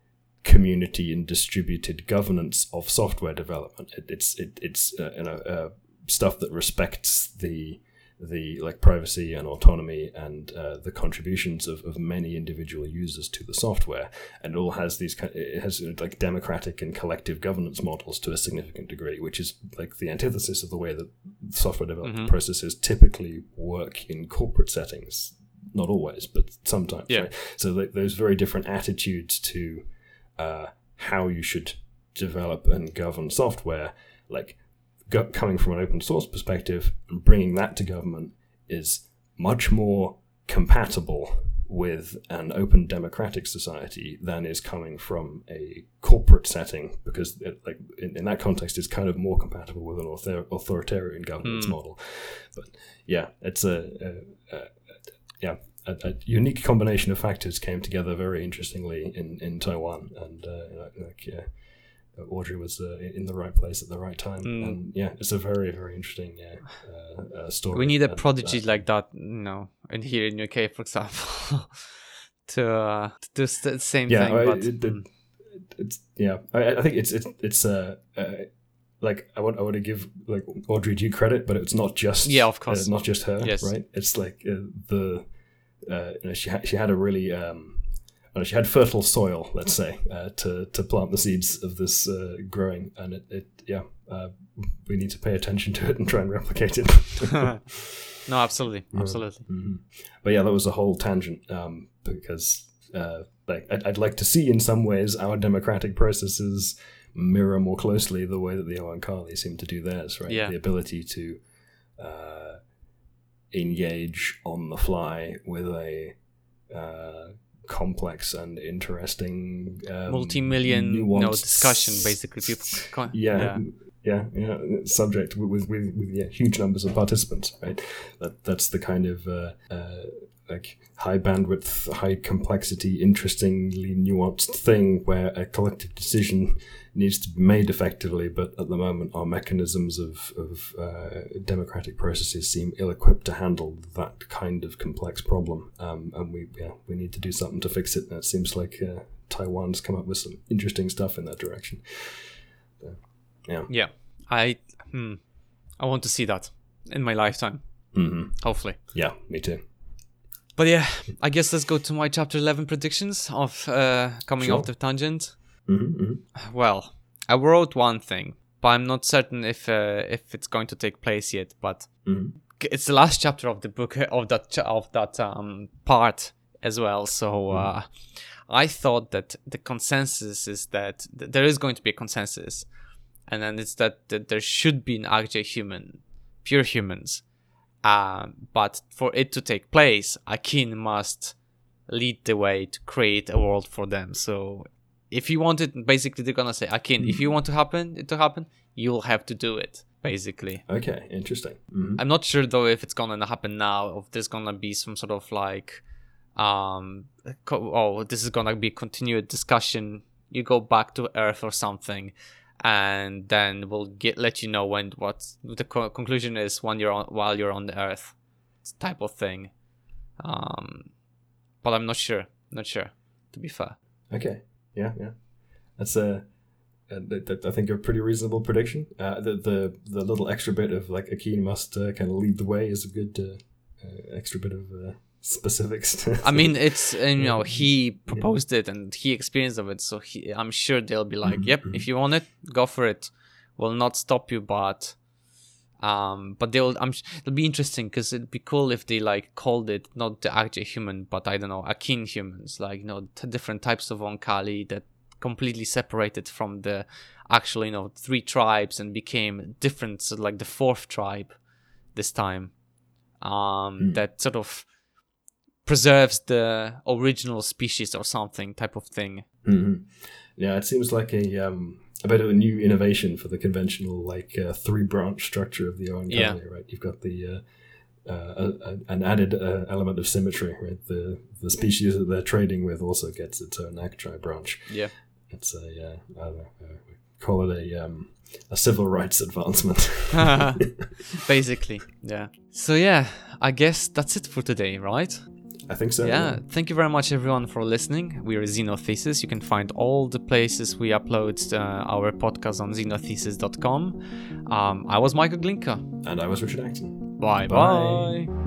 community and distributed governance of software development. It, it's it, it's uh, you know uh, stuff that respects the the like privacy and autonomy and uh, the contributions of, of many individual users to the software and it all has these it has like democratic and collective governance models to a significant degree which is like the antithesis of the way that software development mm-hmm. processes typically work in corporate settings not always but sometimes yeah. right so like, there's very different attitudes to uh, how you should develop and govern software like go, coming from an open source perspective and bringing that to government is much more compatible with an open democratic society than is coming from a corporate setting because it, like in, in, that context is kind of more compatible with an author- authoritarian governance mm. model but yeah it's a, a, a, a yeah a, unique combination of factors came together very interestingly in, in Taiwan and uh, like yeah Audrey was uh, in the right place at the right time. Mm. And yeah, it's a very, very interesting yeah, uh, uh, story. We need a prodigy like that, you know, in here in UK, for example, to, uh, to do the same yeah, thing. I, but, it, it, mm. it's yeah, I, I, think it's it's it's uh, uh, like I want I want to give like Audrey due credit, but it's not just yeah, of course, not just her, yes. right? It's like the you know, she ha- she had a really um, she had fertile soil, let's say, uh, to to plant the seeds of this uh, growing, and it, it yeah, uh, we need to pay attention to it and try and replicate it. no, absolutely, absolutely. Mm-hmm. But yeah, that was a whole tangent um, because uh, like I'd, I'd, like to see in some ways our democratic processes mirror more closely the way that the Oankali seem to do theirs, right? Yeah. The ability to uh, engage on the fly with a uh, complex and interesting um, multi-million you know, discussion basically people yeah, yeah yeah yeah subject with with, with yeah, huge numbers of participants right? That that's the kind of uh, uh, like high bandwidth high complexity interestingly nuanced thing where a collective decision needs to be made effectively, but at the moment our mechanisms of, of uh, democratic processes seem ill-equipped to handle that kind of complex problem, um, and we yeah, we need to do something to fix it. And it seems like uh, Taiwan's come up with some interesting stuff in that direction. yeah, yeah, I hmm, I want to see that in my lifetime. Mm-hmm. Hopefully, yeah, me too. But yeah, I guess let's go to my chapter eleven predictions of uh, coming sure. off the tangent. Mm-hmm, mm-hmm. Well, I wrote one thing, but I'm not certain if uh, if it's going to take place yet. But mm-hmm. it's the last chapter of the book of that of that um, part as well. So mm-hmm. uh, I thought that the consensus is that th- there is going to be a consensus, and then it's that, that there should be an Akjai human, pure humans. Uh, but for it to take place, Akin must lead the way to create a world for them. So if you want it, basically they're gonna say, Akin, mm-hmm. if you want to happen it to happen, you'll have to do it. Basically. Okay, interesting. Mm-hmm. I'm not sure though if it's gonna happen now, if there's gonna be some sort of like, um, oh, this is gonna be continued discussion. You go back to Earth or something, and then we'll get let you know when what the co- conclusion is when you're on while you're on the Earth, type of thing. Um, but I'm not sure. Not sure. To be fair. Okay yeah, yeah. That's a, I think a pretty reasonable prediction. Uh, the the the little extra bit of like Akin must uh, kind of lead the way is a good uh, uh extra bit of uh, specifics. I mean, it's you know he proposed yeah. it and he experienced of it, so he, I'm sure they'll be like, mm-hmm. "Yep, mm-hmm. if you want it, go for it. We'll not stop you, but." Um, but they'll I'm it'll be interesting because it'd be cool if they like called it not the actual human, but I don't know Akin humans, like you know t- different types of Oankali that completely separated from the actual you know three tribes and became different, so like the fourth tribe this time. Um, mm. that sort of preserves the original species or something type of thing. Mm-hmm. Yeah, it seems like a um a bit of a new innovation for the conventional like uh, three branch structure of the Oankali, yeah. right? You've got the uh, uh, a, a, an added uh, element of symmetry. Right? The the species that they're trading with also gets its own Akjai branch. Yeah. It's a uh, don't know, uh, call it a um, a civil rights advancement. Basically, yeah. So yeah, I guess that's it for today, right? I think so. yeah, thank you very much everyone for listening. We are Xenothesis. You can find all the places we upload uh, our podcast on xenothesis.com. Um, I was Michael Glinka. And I was Richard Acton. Bye Bye. bye.